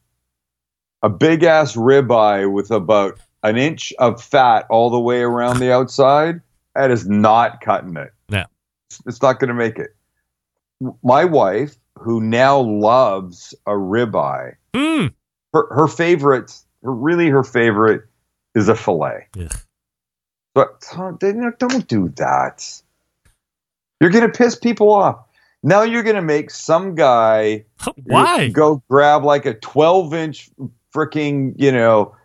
a big ass ribeye with about an inch of fat all the way around the outside, that is not cutting it. Yeah. It's- not going to make it. My wife, who now loves a ribeye, Mm. her, her favorite, her, really her favorite, is a fillet. Yeah. But don't, don't do that. You're going to piss people off. Now you're going to make some guy Why? go grab like a 12 inch freaking, you know,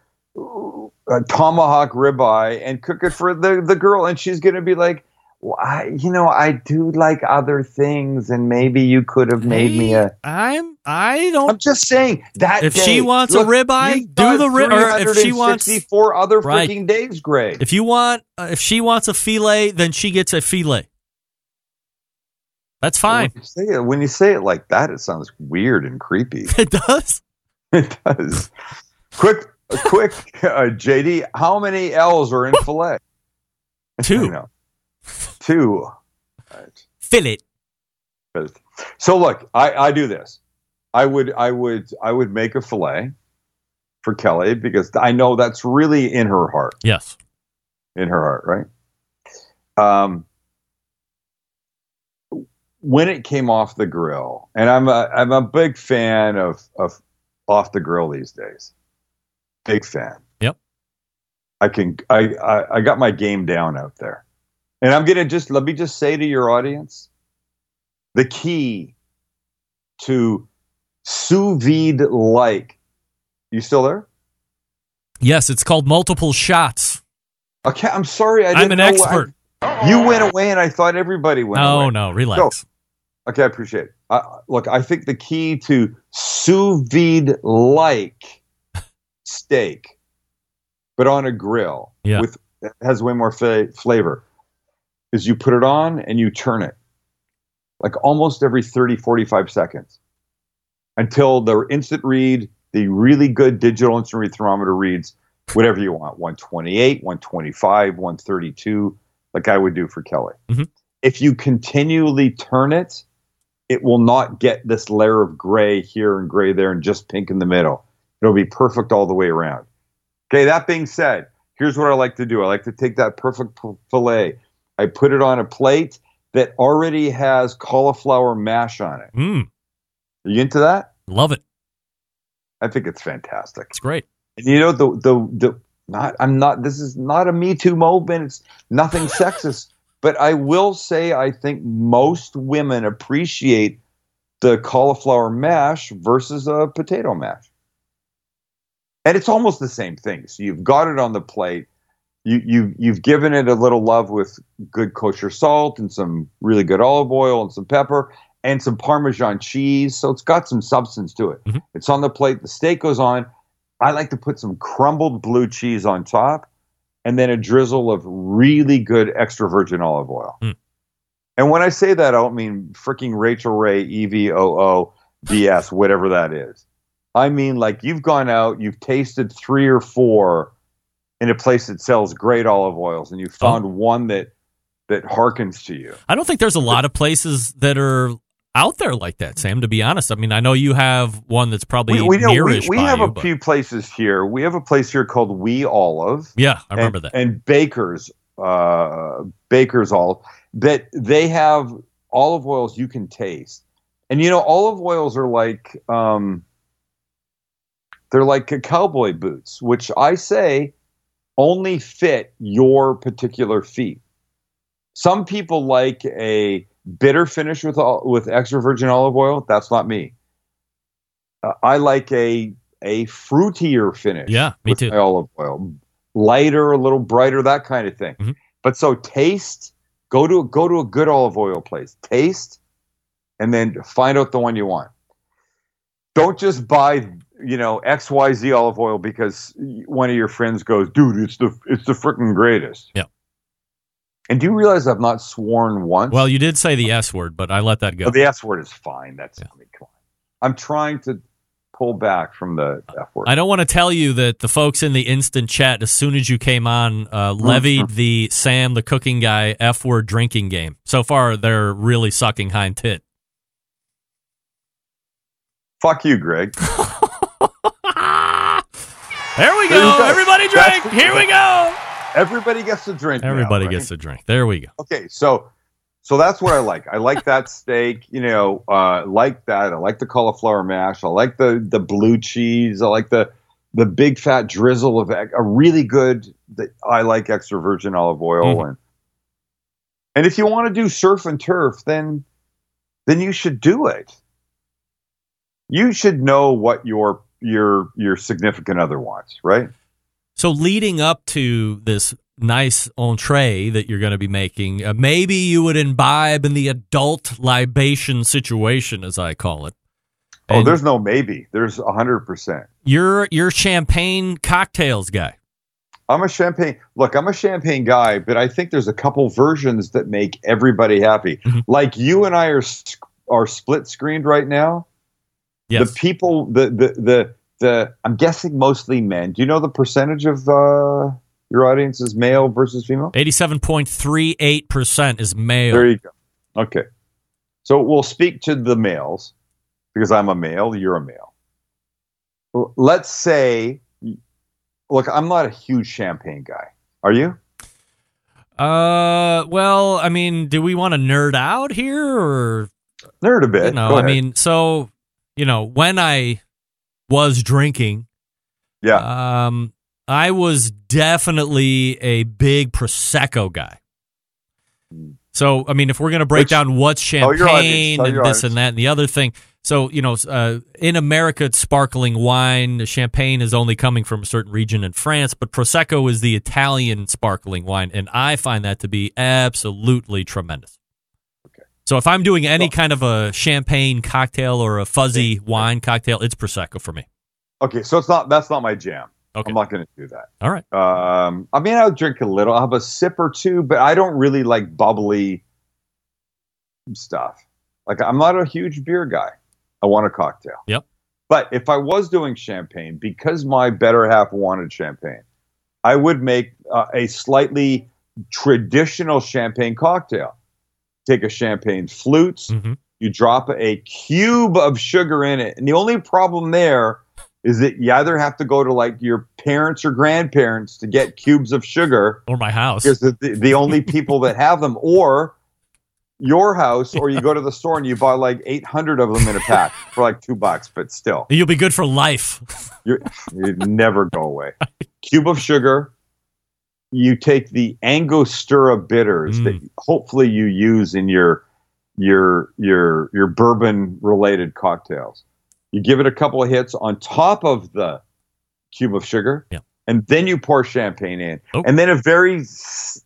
a tomahawk ribeye and cook it for the, the girl. And she's going to be like, well, I, you know, I do like other things, and maybe you could have made me a. I'm. I don't. I'm just saying that If day- she wants Look, a ribeye, do the rib. Or if she wants, four other Right. freaking days, Greg. if you want, uh, if she wants a filet, then she gets a filet. That's fine. When you, say it, when you say it like that, it sounds weird and creepy. It does. It does. Quick, quick, uh, JD. How many L's are in fillet? Two. Two. Fillet. So look, I, I do this. I would I would I would make a fillet for Kelly because I know that's really in her heart. Yes. In her heart, right? Um when it came off the grill, and I'm a I'm a big fan of of off the grill these days. Big fan. Yep. I can I, I I got my game down out there. And I'm gonna just let me just say to your audience, the key to sous vide like. You still there? Yes, it's called multiple shots. Okay, I'm sorry. I I'm an expert. I- you went away, and I thought everybody went No, away. no, relax. So- okay, I appreciate it. Uh, look, I think the key to sous vide like steak, but on a grill Yeah. with has way more fa- flavor, is you put it on and you turn it like almost every 30, 45 seconds until the instant read, the really good digital instant read thermometer reads whatever you want 128, 125, 132, like I would do for Kelly. Mhm. If you continually turn it, it will not get this layer of gray here and gray there and just pink in the middle. It'll be perfect all the way around. Okay, that being said, here's what I like to do I like to take that perfect filet, I put it on a plate that already has cauliflower mash on it. Mm, Are you into that? love it. I think it's fantastic. It's great. And you know the the the not I'm not this is not a Me Too movement. It's nothing sexist. But I will say I think most women appreciate the cauliflower mash versus a potato mash. And it's almost the same thing. So you've got it on the plate. You you you've given it a little love with good kosher salt and some really good olive oil and some pepper and some parmesan cheese. So it's got some substance to it. Mhm. It's on the plate. The steak goes on. I like to put some crumbled blue cheese on top and then a drizzle of really good extra virgin olive oil. Mm. And when I say that, I don't mean freaking Rachael Ray E V O O BS, whatever that is. I mean, like you've gone out, you've tasted three or four in a place that sells great olive oils, and you found one that that harkens to you. I don't think there's a lot of places that are out there like that, Sam. To be honest, I mean, I know you have one that's probably We, we, know, we, we have you, a but- few places here. We have a place here called We Olive. Yeah, I remember and, that. And Baker's, uh, Baker's Olive, that they have olive oils you can taste. And you know, olive oils are like, um, they're like cowboy boots, which I say only fit your particular feet. Some people like a bitter finish with all, with extra virgin olive oil. That's not me. Uh, I like a a fruitier finish. Yeah, me with too. olive oil, lighter, a little brighter, that kind of thing. Mhm. But so taste. Go to go to a good olive oil place. Taste, and then find out the one you want. Don't just buy you know X Y Z olive oil because one of your friends goes, dude, it's the it's the freaking greatest. Yeah. And do you realize I've not sworn once? Well, you did say the S word, but I let that go. Well, the S word is fine. That's I mean, come on. I'm trying to pull back from the F word. I don't want to tell you that the folks in the instant chat, as soon as you came on, uh, levied the Sam, the cooking guy, F word drinking game. So far, they're really sucking hind tit. Fuck you, Greg. There we go. go. Everybody drink. That's- Here we go. Everybody gets a drink. now, Everybody right? gets a drink. There we go. Okay, so so that's what I like. I like that steak. You know, uh, like that. I like the cauliflower mash. I like the the blue cheese. I like the the big fat drizzle of egg- a really good. The, I like extra virgin olive oil Mhm. and and if you want to do surf and turf, then then you should do it. You should know what your your your significant other wants, right? So, leading up to this nice entree that you're going to be making, uh, maybe you would imbibe in the adult libation situation, as I call it. Oh, there's no maybe. There's a hundred percent. you're you're champagne cocktails guy. I'm a champagne. Look, I'm a champagne guy, but I think there's a couple versions that make everybody happy. Mhm. Like you and I are are split screened right now. Yes. The people, the the the the. I'm guessing mostly men. Do you know the percentage of uh, your audience is male versus female? 87.38% is male. There you go. Okay, so we'll speak to the males because I'm a male. You're a male. Let's say, look, I'm not a huge champagne guy. Are you? Uh, well, I mean, do we want to nerd out here or Nerd a bit. you know, I mean, so, you know, when I was drinking, yeah. um I was definitely a big prosecco guy. So, I mean, if we're going to break Which- down what's audience, champagne and this and that and the other thing. So, you know, uh, in America, it's sparkling wine. Champagne is only coming from a certain region in France, but Prosecco is the Italian sparkling wine. And I find that to be absolutely tremendous. So if I'm doing any kind of a champagne cocktail or a fuzzy wine cocktail, it's Prosecco for me. Okay, so it's not that's not my jam. Okay. I'm not going to do that. All right. Um, I mean, I'll drink a little. I'll have a sip or two, but I don't really like bubbly stuff. Like, I'm not a huge beer guy. I want a cocktail. Yep. But if I was doing champagne, because my better half wanted champagne, I would make uh, a slightly traditional champagne cocktail. Take a champagne flute, Mm-hmm. you drop a cube of sugar in it. And the only problem there is that you either have to go to like your parents or grandparents to get cubes of sugar Or my house. because the, the, only people that have them, or your house, or you go to the store and you buy like 800 of them in a pack for like two bucks, but still, You'll be good for life. you're, you never go away. Cube of sugar. You take the Angostura bitters that hopefully you use in your your your your bourbon related cocktails. You give it a couple of hits on top of the cube of sugar, Yeah. and then you pour champagne in, Oh. and then a very s-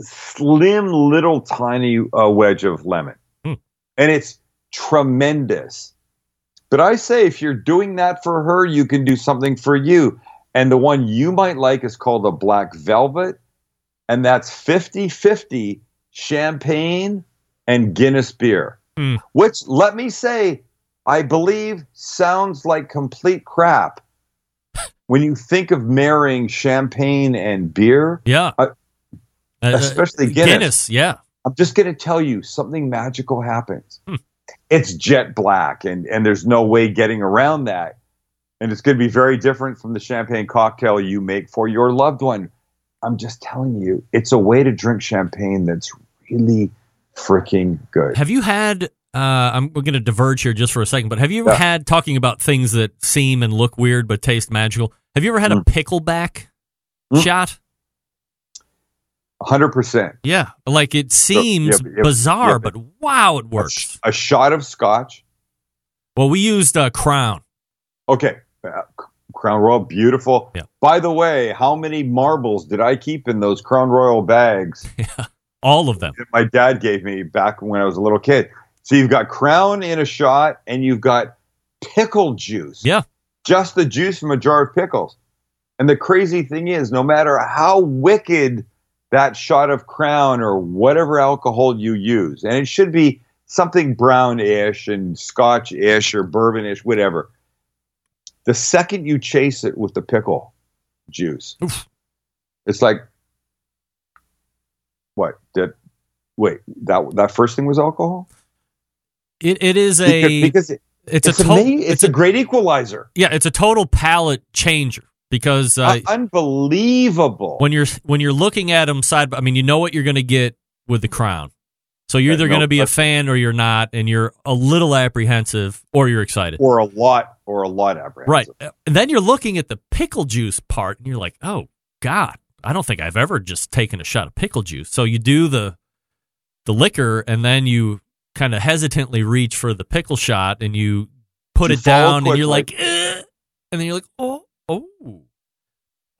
slim little tiny uh, wedge of lemon, Hmm. and it's tremendous. But I say if you're doing that for her, you can do something for you. And the one you might like is called a black velvet, and that's 50 50 champagne and Guinness beer. Hmm. Which, let me say, I believe sounds like complete crap when you think of marrying champagne and beer, Yeah. Uh, Uh, especially Guinness. Guinness, yeah. I'm just going to tell you something magical happens. Hmm. It's jet black, and, and there's no way getting around that. And it's going to be very different from the champagne cocktail you make for your loved one. I'm just telling you, it's a way to drink champagne that's really freaking good. Have you had? Uh, I'm we're going to diverge here just for a second, but have you ever Yeah. had talking about things that seem and look weird but taste magical? Have you ever had a pickleback Mm. shot? 100%. Yeah, like it seems yeah, yeah, bizarre, but wow, it works. A shot of scotch. Well, we used uh, Crown. Okay. Crown Royal, beautiful. Yeah. By the way, how many marbles did I keep in those Crown Royal bags? All of them. my dad gave me back when I was a little kid. So you've got Crown in a shot, and you've got pickle juice. Yeah. Just the juice from a jar of pickles. And the crazy thing is, no matter how wicked that shot of Crown or whatever alcohol you use, and it should be something brown-ish and Scotch-ish or bourbon-ish, whatever. The second you chase it with the pickle juice, it's like what? Did wait that that first thing was alcohol? It it is a because, because it, it's, it's a to- ama- it's, a, great equalizer. yeah, it's a total palate changer because uh, Uh, unbelievable. when you're when you're looking at them side, by I mean, you know what you're going to get with the Crown. So you're either no, going to be a fan or you're not, and you're a little apprehensive or you're excited. or a lot or a lot apprehensive. Right. And then you're looking at the pickle juice part and you're like, oh, God, I don't think I've ever just taken a shot of pickle juice. So you do the the liquor and then you kind of hesitantly reach for the pickle shot and you put You it down and you're quickly. like, eh, and then you're like, oh, oh.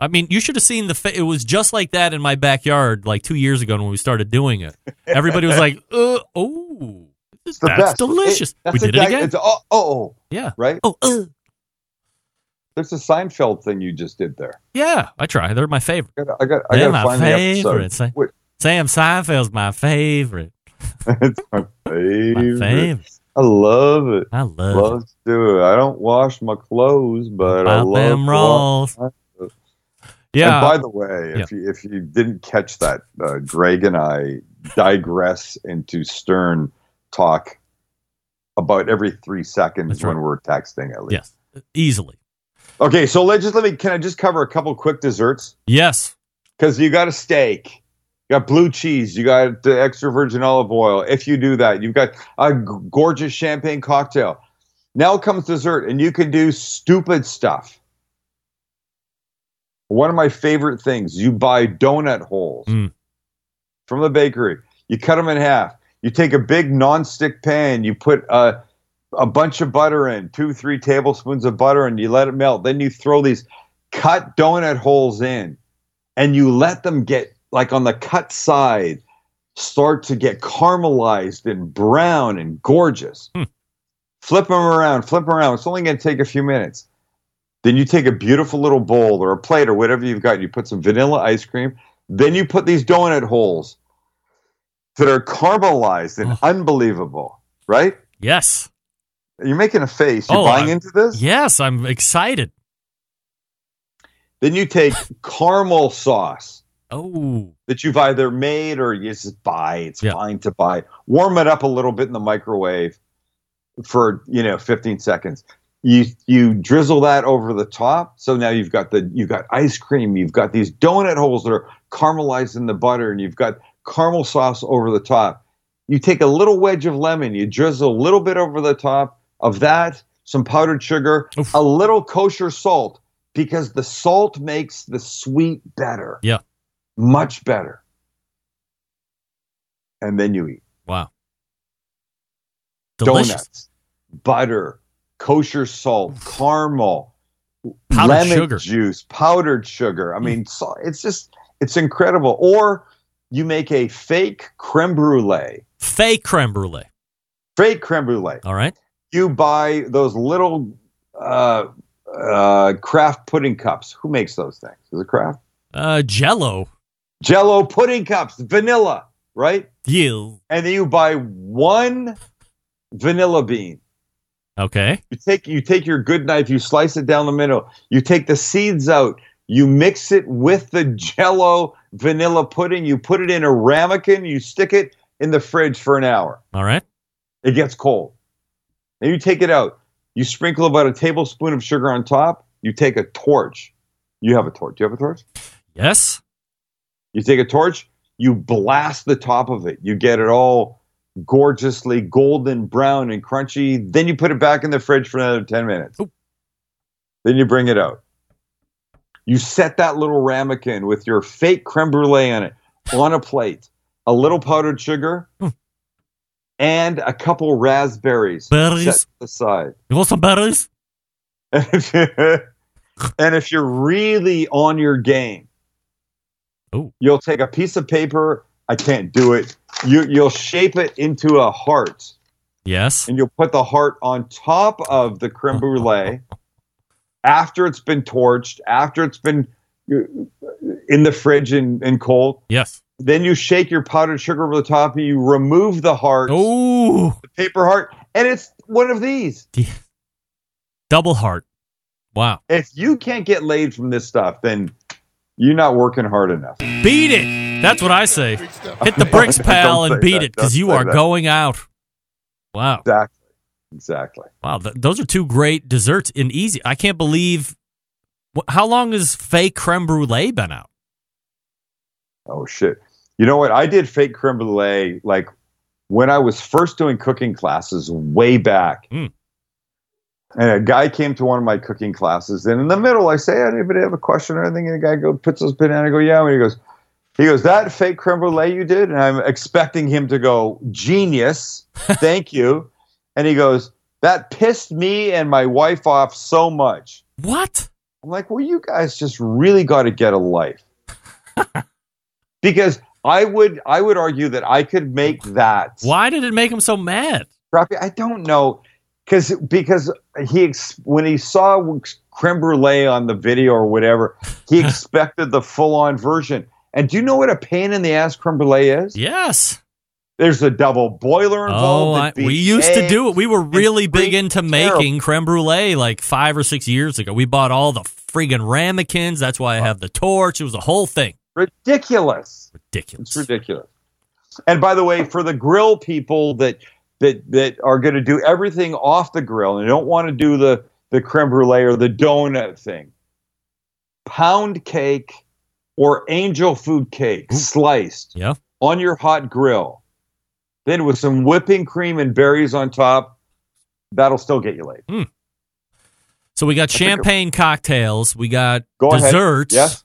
I mean, you should have seen the. Fa- it was just like that in my backyard like two years ago when we started doing it. Everybody was like, uh, "Oh, that's best. delicious." It- that's we did it again. It's, oh, oh, yeah. right. Oh, uh. There's a Seinfeld thing you just did there. Yeah, I try. They're my favorite. I got. I got. I They're my find favorite. episode. Sa- Sam Seinfeld's my favorite. it's my favorite. My favorite. I love it. I love, Love to do it. I don't wash my clothes, but I About love them rolls. Yeah. And by the way, if you if you didn't catch that, uh, Greg and I digress into stern talk about every three seconds when we're texting at least. Yes, easily. Okay, so let's just let me. Can I just cover a couple quick desserts? Yes. Because you got a steak, you got blue cheese, you got the extra virgin olive oil. If you do that, you've got a gorgeous champagne cocktail. Now comes dessert, and you can do stupid stuff. One of my favorite things: you buy donut holes Mm. from the bakery. You cut them in half. You take a big non-stick pan. You put a a bunch of butter in, two three tablespoons of butter, and you let it melt. Then you throw these cut donut holes in, and you let them get like on the cut side start to get caramelized and brown and gorgeous. Flip them around, flip them around. It's only going to take a few minutes. Then you take a beautiful little bowl or a plate or whatever you've got. and You put some vanilla ice cream. Then you put these donut holes that are caramelized and unbelievable, right? Yes. You're making a face. You Oh, buying I'm- into this? Yes, I'm excited. Then you take caramel sauce Oh, that you've either made or you just buy. It's fine to buy. Warm it up a little bit in the microwave for you know 15 seconds. You you drizzle that over the top. So now you've got the you've got ice cream. You've got these donut holes that are caramelized in the butter, and you've got caramel sauce over the top. You take a little wedge of lemon. You drizzle a little bit over the top of that. Some powdered sugar, a little kosher salt, because the salt makes the sweet better yeah. much better. And then you eat Wow. Delicious. donuts, butter, kosher salt, caramel, Powdered lemon sugar. juice, powdered sugar. I mean, so it's just it's incredible. Or you make a fake creme brulee. Fake creme brulee. Fake creme brulee. All right. You buy those little uh, uh, Kraft pudding cups. Who makes those things? Is it Kraft? Uh, Jello. Jello pudding cups, vanilla, right? You. And then you buy one vanilla bean. Okay. You take you take your good knife, you slice it down the middle, you take the seeds out, you mix it with the jello vanilla pudding, you put it in a ramekin, you stick it in the fridge for an hour. All right. It gets cold. Then you take it out. You sprinkle about a tablespoon of sugar on top. You take a torch. You have a torch. Do you have a torch? Yes. You take a torch, you blast the top of it. You get it all gorgeously golden brown and crunchy. Then you put it back in the fridge for another 10 minutes. Then you bring it out. You set that little ramekin with your fake creme brulee on it on a plate, a little powdered sugar, hmm. and a couple raspberries Berries. aside. You want some berries? and if you're really on your game, you'll take a piece of paper. I can't do it. You, you'll shape it into a heart, Yes. and you'll put the heart on top of the creme brulee after it's been torched, after it's been uh, in the fridge and, and cold. Yes. Then you shake your powdered sugar over the top, and you remove the heart, Oh. the paper heart, and it's one of these. Double heart. Wow. If you can't get laid from this stuff, then you're not working hard enough. Beat it. That's what I say. Hit the bricks, pal, and beat that. it because you are that. going out. Wow. Exactly. Exactly. Wow. Th- those are two great desserts and easy. I can't believe. wh- How long has fake creme brulee been out? Oh shit. You know what? I did fake creme brulee like when I was first doing cooking classes way back. Mm. And a guy came to one of my cooking classes, and in the middle, I say, "Anybody have a question or anything?" And the guy go puts his banana. I go, "Yeah." And he goes, "He goes that fake creme brulee you did," and I'm expecting him to go, "Genius, thank you." And he goes, "That pissed me and my wife off so much." What? I'm like, well, you guys just really got to get a life. because I would, I would argue that I could make that. Why did it make him so mad? I don't know, because because he ex- when he saw creme brulee on the video or whatever, he expected the full on version. And do you know what a pain in the ass creme brulee is? Yes. There's a double boiler Oh, involved. I, we used to do it. We were really big into terrible. making creme brulee like five or six years ago. We bought all the friggin' ramekins. That's why I have the torch. It was a whole thing. ridiculous. Ridiculous. It's ridiculous. And by the way, for the grill people that that that are going to do everything off the grill and don't want to do the the creme brulee or the donut thing, pound cake or angel food cake sliced Yeah. on your hot grill, then with some whipping cream and berries on top, that'll still get you laid. Hmm. So we got champagne cocktails. We got Go desserts. Yes.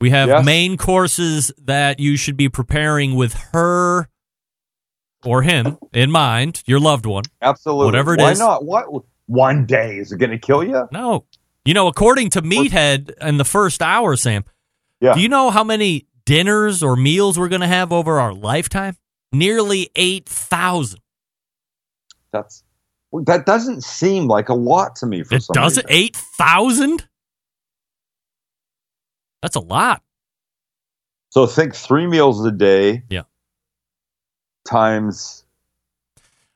We have Yes. main courses that you should be preparing with her or him in mind, your loved one. Absolutely. Whatever it Why is. not? What? One day is it going to kill you? No. You know, according to Meathead in the first hour, Sam, Yeah. do you know how many dinners or meals we're going to have over our lifetime? Nearly 8,000. That's that doesn't seem like a lot to me for It some doesn't? reason. 8,000? That's a lot. So think three meals a day. Yeah. Times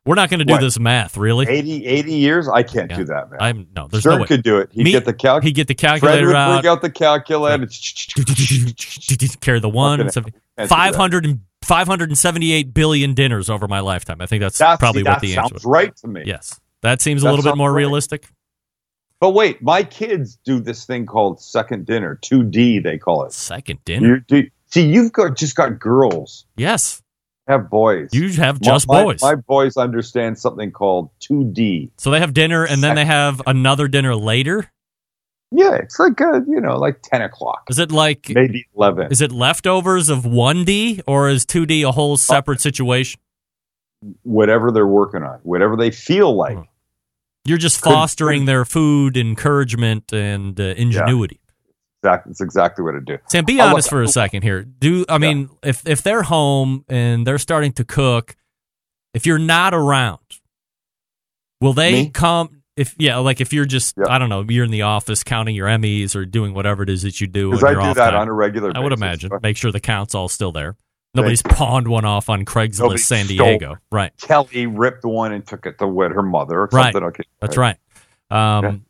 We're not going to do What? this math, really. 80, 80 years. I can't Yeah. do that, man. I'm no, there's Stern no way. could do it. He'd Me- get the calc. He'd get the Fred calculator would out. bring out the calculator. carry the one. And seven- can't do that. 500 and, 578 billion dinners over my lifetime. I think that's, That's- probably see, what that the answer sounds right to me. Yes. That seems a little bit more right. realistic. But wait, my kids do this thing called second dinner, two D they call it. Second dinner. You do, see, you've got just got girls. Yes. Have boys. You have just my, boys. My boys understand something called two D. so they have dinner and then they have another dinner later. Yeah, it's like uh, you know, like ten o'clock, Is it like maybe eleven. is it leftovers of 1D or is 2D a whole separate situation? Whatever they're working on, whatever they feel like. You're just fostering their food encouragement and uh, ingenuity. Exactly, that's exactly what I do. Sam, be honest for a second here. Do I mean if if they're home and they're starting to cook, if you're not around, will they Me? come? If yeah, like if you're just I don't know, you're in the office counting your Emmys or doing whatever it is that you do. Because I your do that time. on a regular I would basis. imagine. Make sure the count's all still there. Nobody's pawned one off on Craigslist Nobody San Diego. Right. Kelly ripped one and took it to wed her mother or Right. something. Okay, That's right. Um,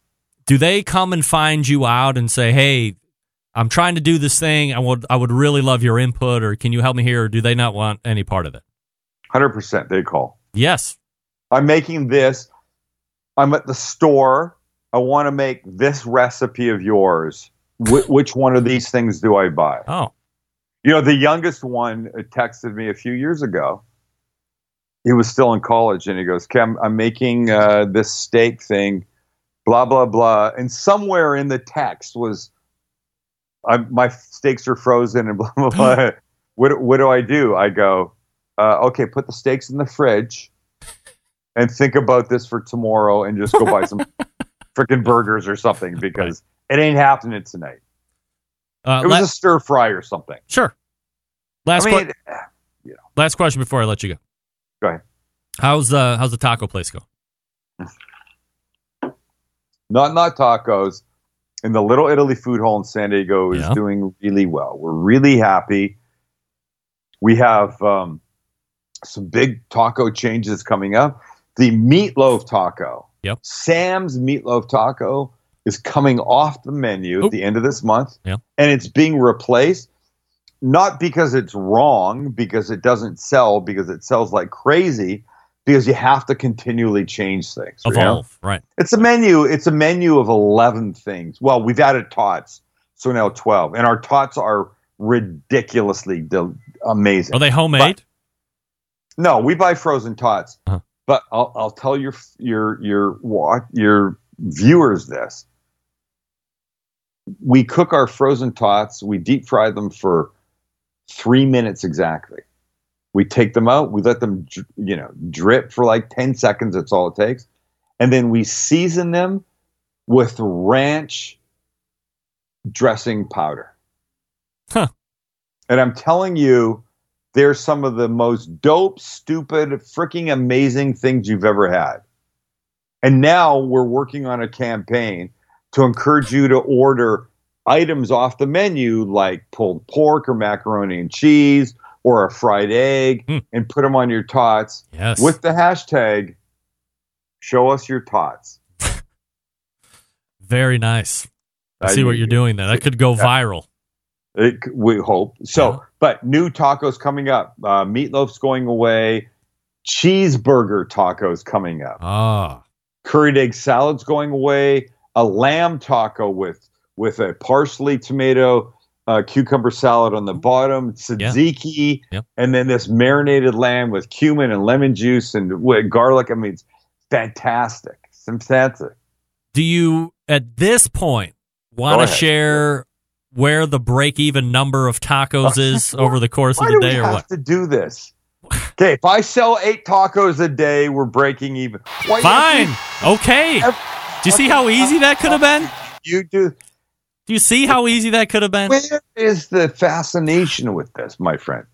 Do they come and find you out and say, "Hey, I'm trying to do this thing. I would I would really love your input, or can you help me here?" Or do they not want any part of it? Hundred percent, they call. Yes. I'm making this. I'm at the store. I want to make this recipe of yours. Wh- which one of these things do I buy? Oh, You know, the youngest one texted me a few years ago. He was still in college, and he goes, "Cam, I'm making uh, this steak thing, blah blah blah." And somewhere in the text was, i "My steaks are frozen," and blah blah blah. what what do I do? I go, uh, "Okay, put the steaks in the fridge, and think about this for tomorrow, and just go buy some freaking burgers or something because it ain't happening tonight." Uh, it was la- a stir fry or something. Sure. Last I mean, que- last question before I let you go. Go ahead. How's uh how's the taco place go? Not not tacos. And the Little Italy Food Hall in San Diego is Yeah. doing really well. We're really happy. We have um, some big taco changes coming up. The meatloaf taco. Yep. Sam's meatloaf taco is coming off the menu at the end of this month. Yep. And it's being replaced not because it's wrong, because it doesn't sell, because it sells like crazy, because you have to continually change things. you know? Evolve, right? It's a menu. It's a menu of eleven things. Well, we've added tots, so now twelve, and our tots are ridiculously del- amazing. Are they homemade? No, we buy frozen tots. Uh-huh. But I'll, I'll tell your your your your viewers this. We cook our frozen tots. We deep fry them for three minutes exactly. We take them out. We let them, you know, drip for like ten seconds. That's all it takes, and then we season them with ranch dressing powder. Huh. And I'm telling you, they're some of the most dope, stupid, freaking amazing things you've ever had. And now we're working on a campaign to encourage you to order items off the menu like pulled pork or macaroni and cheese or a fried egg and put them on your tots Yes. with the hashtag show us your tots. Very nice. I see what you- you're doing there. That could go Yeah. viral. It, we hope so. But new tacos coming up. Uh, meatloaf's going away. Cheeseburger tacos coming up. Ah. Curried egg salad's going away. A lamb taco with with a parsley, tomato, uh, cucumber salad on the bottom. Tzatziki, Yep. and then this marinated lamb with cumin and lemon juice and with garlic. I mean, it's fantastic. It's fantastic. Do you at this point want to share where the break even number of tacos is over the course of the day or what? have to do this? Okay, if I sell eight tacos a day, we're breaking even. Why Fine. Okay. Do you see how easy that could have been? You do. Do you see how easy that could have been? Where is the fascination with this, my friend?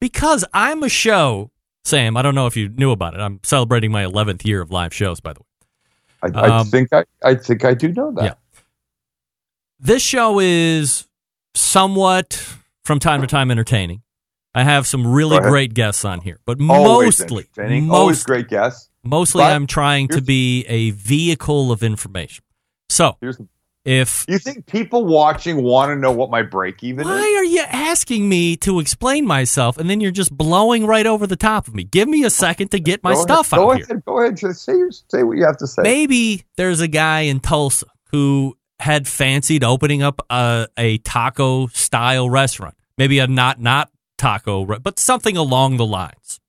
Because I'm a show, Sam. I don't know if you knew about it. I'm celebrating my 11th year of live shows, by the way. I, I Um, think I, I think I do know that. Yeah. This show is somewhat, from time to time, entertaining. I have some really great guests on here, but Always mostly, entertaining. Always most, great guests. mostly, But I'm trying to be a vehicle of information. So, Here's the, if you think people watching want to know what my break even is. Why is? are you asking me to explain myself and then you're just blowing right over the top of me? Give me a second to get my Go stuff ahead, out go here. ahead, Go ahead. Just say say what you have to say. Maybe there's a guy in Tulsa who had fancied opening up a, a taco style restaurant. Maybe a not not taco, but something along the lines.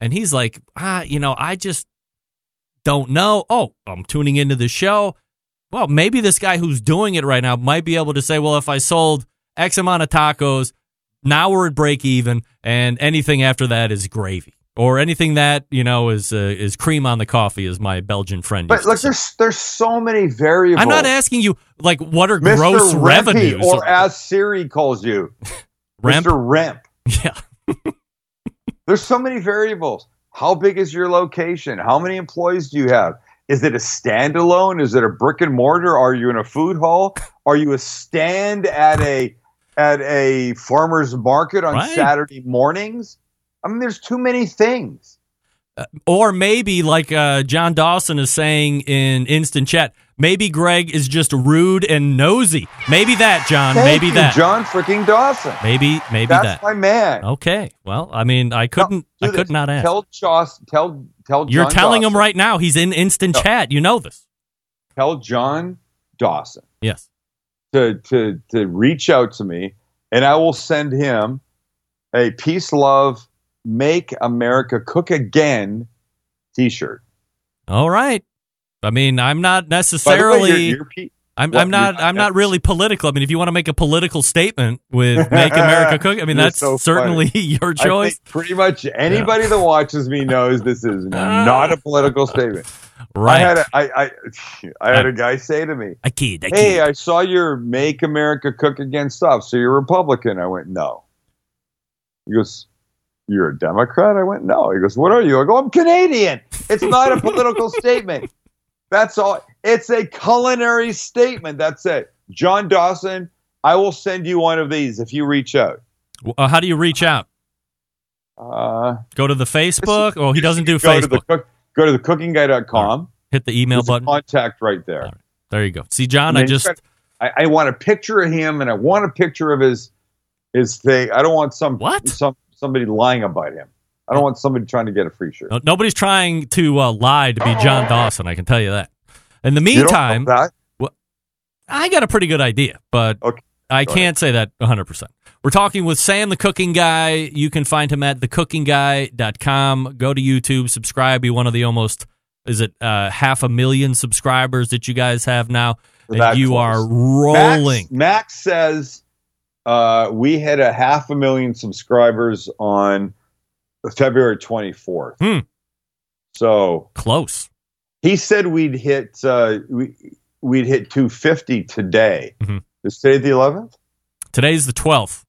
And he's like, ah, you know, I just don't know. Oh, I'm tuning into the show. Well, maybe this guy who's doing it right now might be able to say, well, if I sold X amount of tacos, now we're at break even, and anything after that is gravy, or anything that you know is uh, is cream on the coffee, as my Belgian friend. But used to look, there's there's so many variables. I'm not asking you like what are Mr. gross Rempe, revenues or as Siri calls you, Remp? Mr. Remp. Yeah. There's so many variables. How big is your location? How many employees do you have? Is it a standalone? Is it a brick and mortar? Are you in a food hall? Are you a stand at a at a farmer's market on Right. Saturday mornings? I mean, there's too many things. Or maybe, like uh, John Dawson is saying in instant chat, maybe Greg is just rude and nosy. Maybe that, John. Thank maybe you, that. John freaking Dawson. Maybe, maybe That's that. my man. Okay. Well, I mean, I couldn't. I could not ask. Tell Joss. Tell tell. You're John telling Dawson, him right now. He's in instant chat. You know this. Tell John Dawson Yes. to to to reach out to me, and I will send him a peace, love, make America cook again T-shirt. All right. I mean, I'm not way, necessarily. pe- I'm, What, I'm not. I'm not really political. I mean, if you want to make a political statement with "Make America Cook," I mean, that's so certainly your I choice. think pretty much anybody that watches me knows this is not a political statement. Right. I had a, I, I, I had a guy say to me, I kid. I "Hey. I saw your Make America Cook Again stuff. So you're Republican?" I went, "No." He goes, "You're a Democrat?" I went, "No." He goes, "What are you?" I go, "I'm Canadian." It's not a political statement. That's all. It's a culinary statement. That's it. John Dawson, I will send you one of these if you reach out. Uh, how do you reach out? Uh, Go to the Facebook. Oh, he doesn't do go to the Facebook. cook, go to the cookingguy.com. Hit the email There's button. contact right there. There you go. See, John, I just I, I want a picture of him and I want a picture of his his thing. I don't want some What? some somebody lying about him. I don't want somebody trying to get a free shirt. no, nobody's trying to uh, lie to be John Dawson. I can tell you that. In the You don't know meantime, that? I got a pretty good idea, but Okay. I Go can't say that 100%. We're talking with Sam the Cooking Guy. You can find him at thecookingguy.com. Go to YouTube, subscribe, be one of the almost, is it uh, half a million subscribers that you guys have now? And That you close. are rolling. Max, Max says uh, we had a half a million subscribers on February 24th. Hmm. So Close. he said we'd hit uh, we, we'd hit 250 today. Mhm. Is today the 11th? Today's the 12th.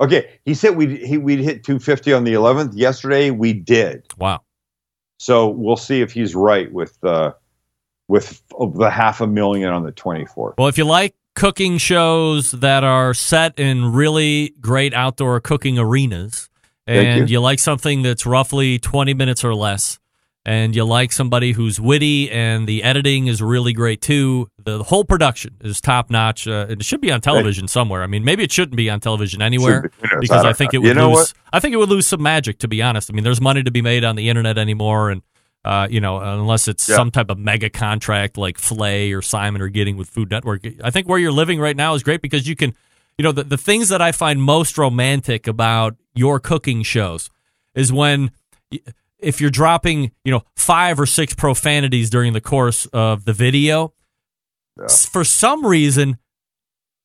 Okay, he said we'd he, we'd hit 250 on the 11th. Yesterday we did. Wow. So we'll see if he's right with uh, with the half a million on the 24th. Well, if you like cooking shows that are set in really great outdoor cooking arenas, and you. you. like something that's roughly 20 minutes or less, and you like somebody who's witty and the editing is really great too, the, the whole production is top notch. Uh, it should be on television somewhere. I mean, maybe it shouldn't be on television anywhere be. Because I think it would You know lose. what? I think it would lose some magic, to be honest. I mean, there's money to be made on the internet anymore, and uh, you know, unless it's Yeah. some type of mega contract like Flay or Symon are getting with Food Network. I think where you're living right now is great because you can, you know, the, the things that I find most romantic about your cooking shows is when if you're dropping, you know, five or six profanities during the course of the video, s- for some reason,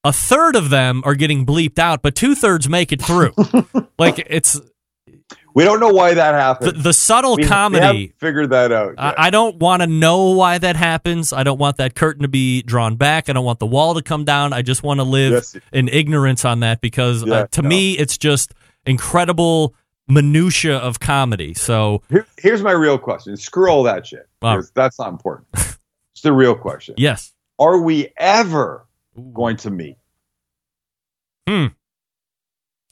a third of them are getting bleeped out, but two thirds make it through. like it's We don't know why that happened. The, the subtle We- comedy. figured that out. I, I don't want to know why that happens. I don't want that curtain to be drawn back. I don't want the wall to come down. I just want to live Yes. in ignorance on that because Yeah, uh, to me, it's just incredible minutia of comedy. So Here- here's my real question. Screw all that shit. Because That's not important. it's the real question. yes, Are we ever going to meet? hmm.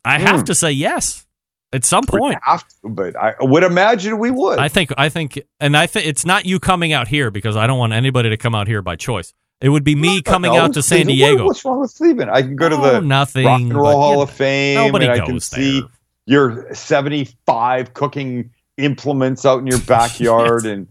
I have Hmm. to say yes at some point. to, but I would imagine we would. I think I think and I think it's not you coming out here because I don't want anybody to come out here by choice. It would be me coming No, out to San Diego. What- what's wrong with Cleveland? I can go to Oh, the nothing, Rock and Roll Hall you of Fame, nobody and I can see there. your 75 cooking implements out in your backyard, and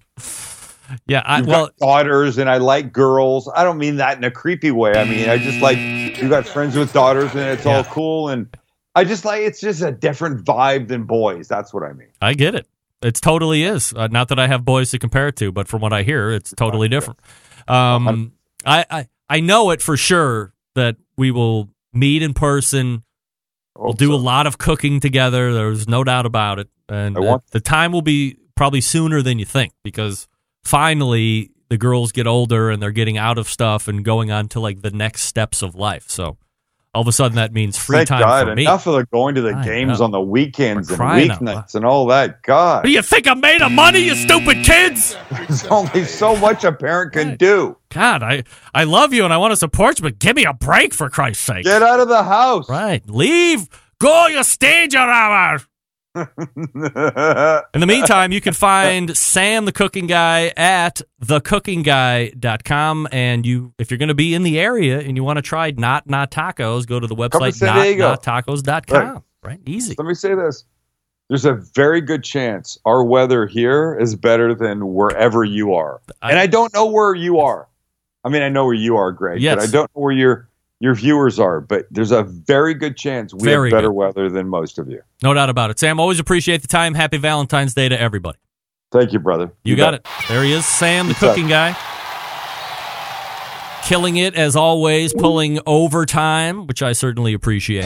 Yeah, I, you've well, got daughters, and I like girls. I don't mean that in a creepy way. I mean I just like you got friends with daughters, and it's all cool, and I just like it's just a different vibe than boys. That's what I mean. I get it. It totally is. Uh, not that I have boys to compare it to, but from what I hear, it's totally different. Um, I, I I know it for sure that we will meet in person. We'll do a lot of cooking together. There's no doubt about it, and uh, the time will be probably sooner than you think because finally the girls get older and they're getting out of stuff and going on to like the next steps of life. So all of a sudden that means free Thank time God, for me. enough of the going to the I games know. on the weekends and weeknights and all that. God, Do you think I'm made of money, you stupid kids? there's only so much a parent can do. God, I, I love you and I want to support you, but give me a break for Christ's sake. Get out of the house. Right. Leave. Go, you stage your hour. In the meantime, you can find Sam the Cooking Guy at thecookingguy.com. And you, if you're going to be in the area and you want to try Not Not Tacos, go to the website San Diego. notnottacos.com. Right. Easy. Let me say this. There's a very good chance our weather here is better than wherever you are. and I don't know where you are. I mean, I know where you are, Greg, Yes. but I don't know where your your viewers are. But there's a very good chance we Very have better good. weather than most of you. No doubt about it. Sam, always appreciate the time. Happy Valentine's Day to everybody. Thank you, brother. You, got it. There he is, Sam, the What's up? cooking guy. Killing it as always, pulling overtime, which I certainly appreciate.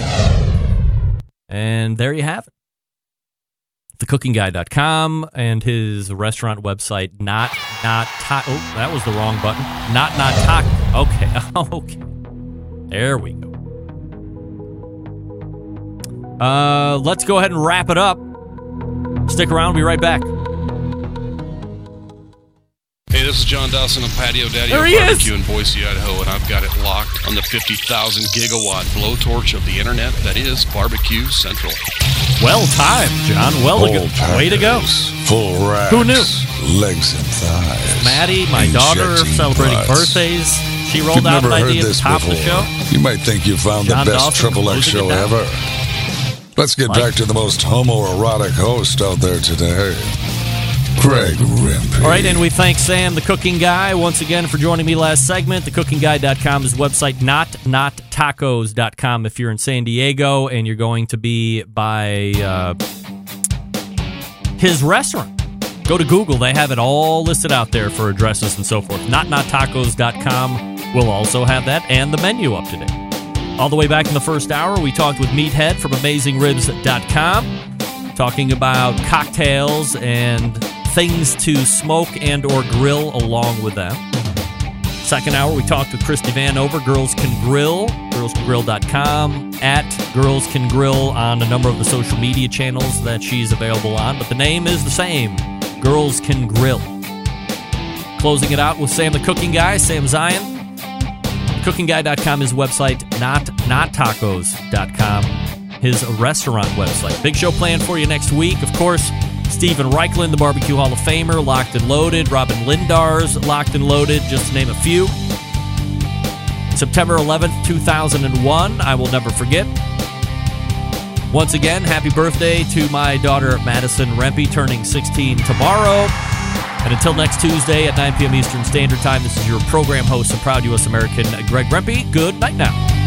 And there you have it. Thecookingguy.com and his restaurant website, not not ta- oh, that was the wrong button. Not not taco. Okay. okay. There we go. Uh, let's go ahead and wrap it up. Stick around, we'll be right back. Hey, this is John Dawson of Patio Daddio There he is. Barbecue in Boise, Idaho, and I've got it locked on the 50,000 gigawatt blowtorch of the internet that is Barbecue Central. Well timed, John. Well, Whole go- way to go. Full racks. Who knew? Legs and thighs. Maddie, my daughter, celebrating butts. birthdays. She rolled you've out never an heard idea at the this top of the before, show. You might think you found John the best Dawson Triple X show ever. Let's get Like- back to the most homoerotic host out there today, Greg Rempe. All right, and we thank Sam, the cooking guy, once again for joining me last segment. Thecookingguy.com is website, not nottacos.com if you're in San Diego and you're going to be by uh, his restaurant. Go to Google. They have it all listed out there for addresses and so forth. NotNotTacos.com will also have that and the menu up to date. All the way back in the first hour, we talked with Meathead from AmazingRibs.com, talking about cocktails and things to smoke and or grill along with them. Second hour, we talked with Christie Vanover, Girls Can Grill, girlscangrill.com, at Girls Can Grill on a number of the social media channels that she's available on, but the name is the same, Girls Can Grill. Closing it out with Sam the Cooking Guy, Sam Zien. CookingGuy.com is website, not nottacos.com, his restaurant website. Big show planned for you next week. Of course, Steven Raichlen, the Barbecue Hall of Famer, locked and loaded. Robyn Lindars, locked and loaded, just to name a few. September 11th, 2001, I will never forget. Once again, happy birthday to my daughter Madison Rempe, turning 16 tomorrow. And until next Tuesday at 9 p.m. Eastern Standard Time, this is your program host and proud U.S. American Greg Rempe. Good night now.